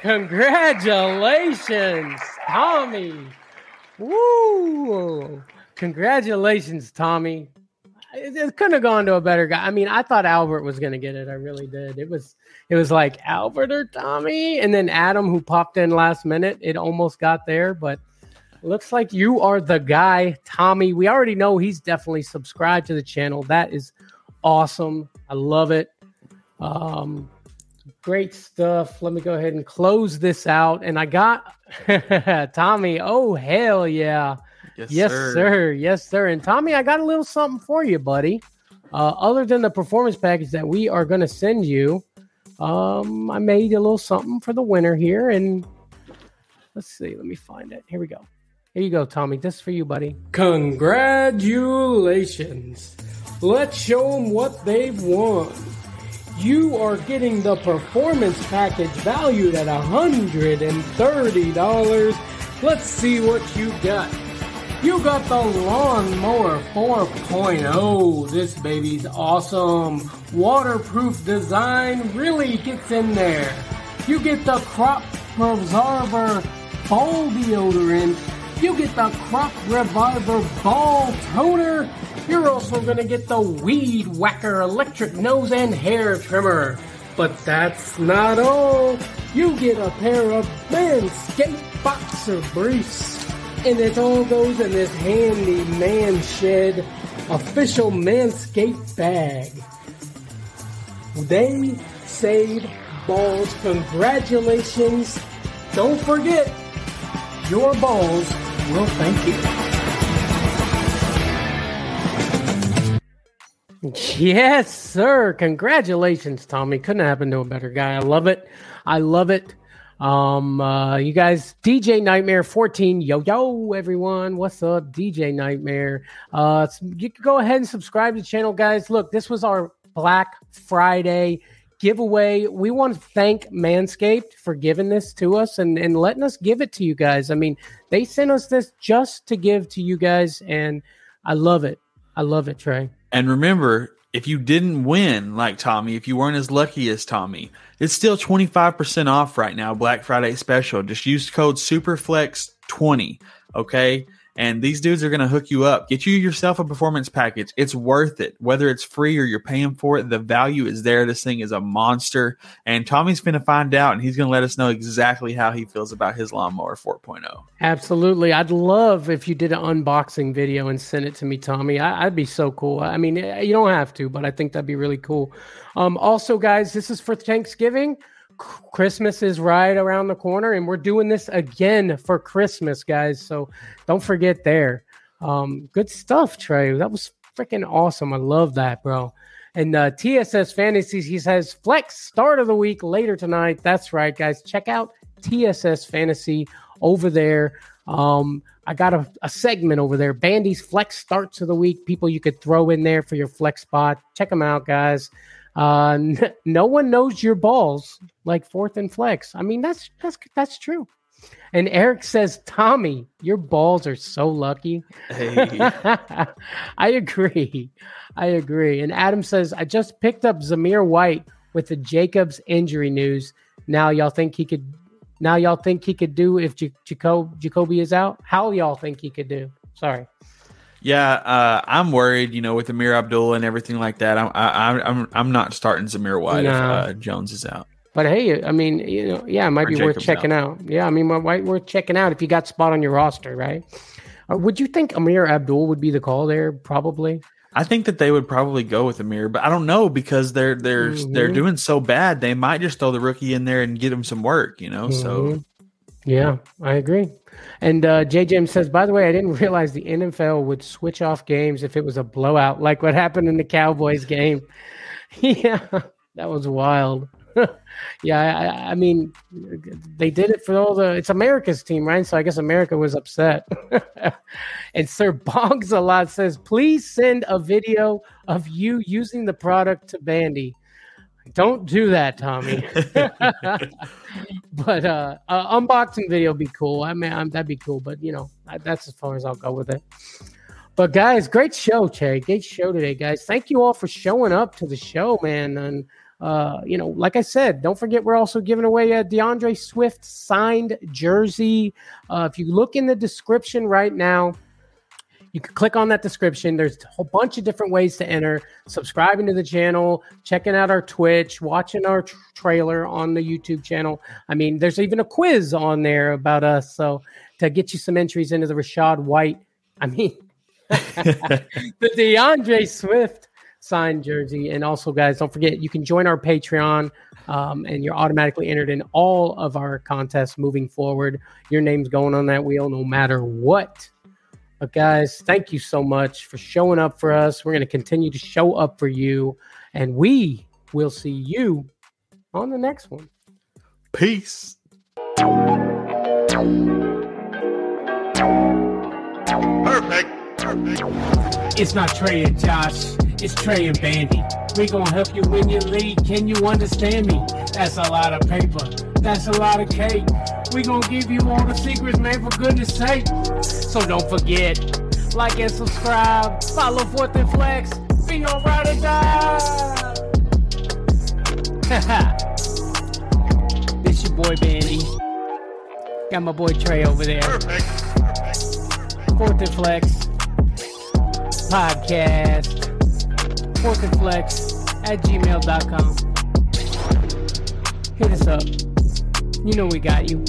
[SPEAKER 1] Congratulations, Tommy. Woo! Congratulations, Tommy. It, it couldn't have gone to a better guy. I mean, I thought Albert was going to get it. I really did. It was it was like Albert or Tommy, and then Adam who popped in last minute. It almost got there, but looks like you are the guy, Tommy. We already know he's definitely subscribed to the channel. That is awesome. I love it. Um, great stuff. Let me go ahead and close this out. And I got Tommy. Oh hell yeah! Yes, sir. Yes, sir. And Tommy, I got a little something for you, buddy. Uh, other than the performance package that we are going to send you, um, I made a little something for the winner here. And let's see. Let me find it. Here we go. Here you go, Tommy. This is for you, buddy. Congratulations. Let's show them what they've won. You are getting the performance package valued at $130. Let's see what you got. You got the Lawnmower 4.0. This baby's awesome. Waterproof design really gets in there. You get the Crop Preserver Ball Deodorant. You get the Crop Reviver Ball Toner. You're also to get the Weed Whacker Electric Nose and Hair Trimmer. But that's not all. You get a pair of Manscaped Boxer Briefs. And it all goes in this handy Man Shed official Manscaped bag. They save balls. Congratulations. Don't forget, your balls will thank you. Yes, sir. Congratulations, Tommy. Couldn't happen to a better guy. I love it. I love it. Um, uh, you guys, DJ Nightmare 14. Yo, yo, everyone. What's up, DJ Nightmare? Uh, you can go ahead and subscribe to the channel, guys. Look, this was our Black Friday giveaway. We want to thank Manscaped for giving this to us and, and letting us give it to you guys. I mean, they sent us this just to give to you guys, and I love it. I love it, Trey.
[SPEAKER 3] And remember, if you didn't win like Tommy, if you weren't as lucky as Tommy, it's still 25% off right now, Black Friday special. Just use code SUPERFLEX20, okay? And these dudes are going to hook you up. Get you yourself a performance package. It's worth it. Whether it's free or you're paying for it, the value is there. This thing is a monster. And Tommy's going to find out and he's going to let us know exactly how he feels about his lawnmower 4.0.
[SPEAKER 1] Absolutely. I'd love if you did an unboxing video and sent it to me, Tommy. I, would be so cool. I mean, eh, you don't have to, but I think that'd be really cool. Um, also, guys, this is for Thanksgiving. Christmas is right around the corner, and we're doing this again for Christmas, guys. So don't forget there. Um, good stuff, Trey. That was freaking awesome. I love that, bro. And uh, TSS Fantasies, he says, flex start of the week later tonight. That's right, guys. Check out TSS Fantasy over there. Um, I got a, a segment over there. Bandy's flex starts of the week. People you could throw in there for your flex spot. Check them out, guys. Uh, n- no one knows your balls like fourth and flex. I mean, that's that's that's true. And Eric says, Tommy, your balls are so lucky.
[SPEAKER 3] Hey.
[SPEAKER 1] I agree. I agree. And Adam says, I just picked up Zamir White with the Jacobs injury news. Now y'all think he could now y'all think he could do if J- Jacob Jacoby is out? How y'all think he could do? Sorry.
[SPEAKER 3] Yeah, uh, I'm worried. You know, with Ameer Abdul and everything like that. I'm I, I'm I'm not starting Zamir White if uh, Jones is out.
[SPEAKER 1] But hey, I mean, you know, yeah, it might
[SPEAKER 3] Or
[SPEAKER 1] be worth checking out. Yeah, I mean, might worth checking out if you got spot on your roster, right? Uh, would you think Ameer Abdul would be the call there? Probably.
[SPEAKER 3] I think that they would probably go with Ameer, but I don't know because they're they're they're
[SPEAKER 1] Mhm.
[SPEAKER 3] doing so bad. They might just throw the rookie in there and get him some work. You know, so
[SPEAKER 1] Mhm. yeah, I agree. And uh, JJM says, by the way, I didn't realize the NFL would switch off games if it was a blowout, like what happened in the Cowboys game. yeah, that was wild. yeah, I, I- mean, they did it for all the. It's America's team, right? So I guess America was upset. and Sir Boggs a lot says, please send a video of you using the product to Bandy. Don't do that, Tommy. but uh, uh unboxing video be cool. I mean, I'm, that'd be cool. But you know, I, that's as far as I'll go with it. But guys, great show, Che. Great show today, guys. Thank you all for showing up to the show, man. And uh, you know, like I said, don't forget we're also giving away a D'Andre Swift signed jersey. Uh, if you look in the description right now, you can click on that description. There's a whole bunch of different ways to enter. Subscribing to the channel, checking out our Twitch, watching our tr- trailer on the YouTube channel. I mean, there's even a quiz on there about us. So to get you some entries into the Rachaad White, I mean, the D'Andre Swift signed jersey. And also, guys, don't forget you can join our Patreon. Um, and you're automatically entered in all of our contests moving forward. Your name's going on that wheel no matter what. But guys, thank you so much for showing up for us. We're going to continue to show up for you, and we will see you on the next one.
[SPEAKER 3] peace.
[SPEAKER 2] Perfect. Perfect.
[SPEAKER 4] It's not Trey and Josh, it's Trey and Bandy. We gonna help you win your league. Can you understand me? That's a lot of paper. That's a lot of cake. We gonna give you all the secrets, man, for goodness sake. So don't forget, like and subscribe. Follow Fourth and Flex. Be on ride or die. this your boy Bandy. Got my boy Trey over there.
[SPEAKER 2] Perfect. Perfect.
[SPEAKER 4] Fourth and Flex podcast. Fourth and Flex at gmail.com. Hit us up. You know we got you.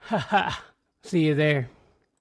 [SPEAKER 4] Ha ha. See you there.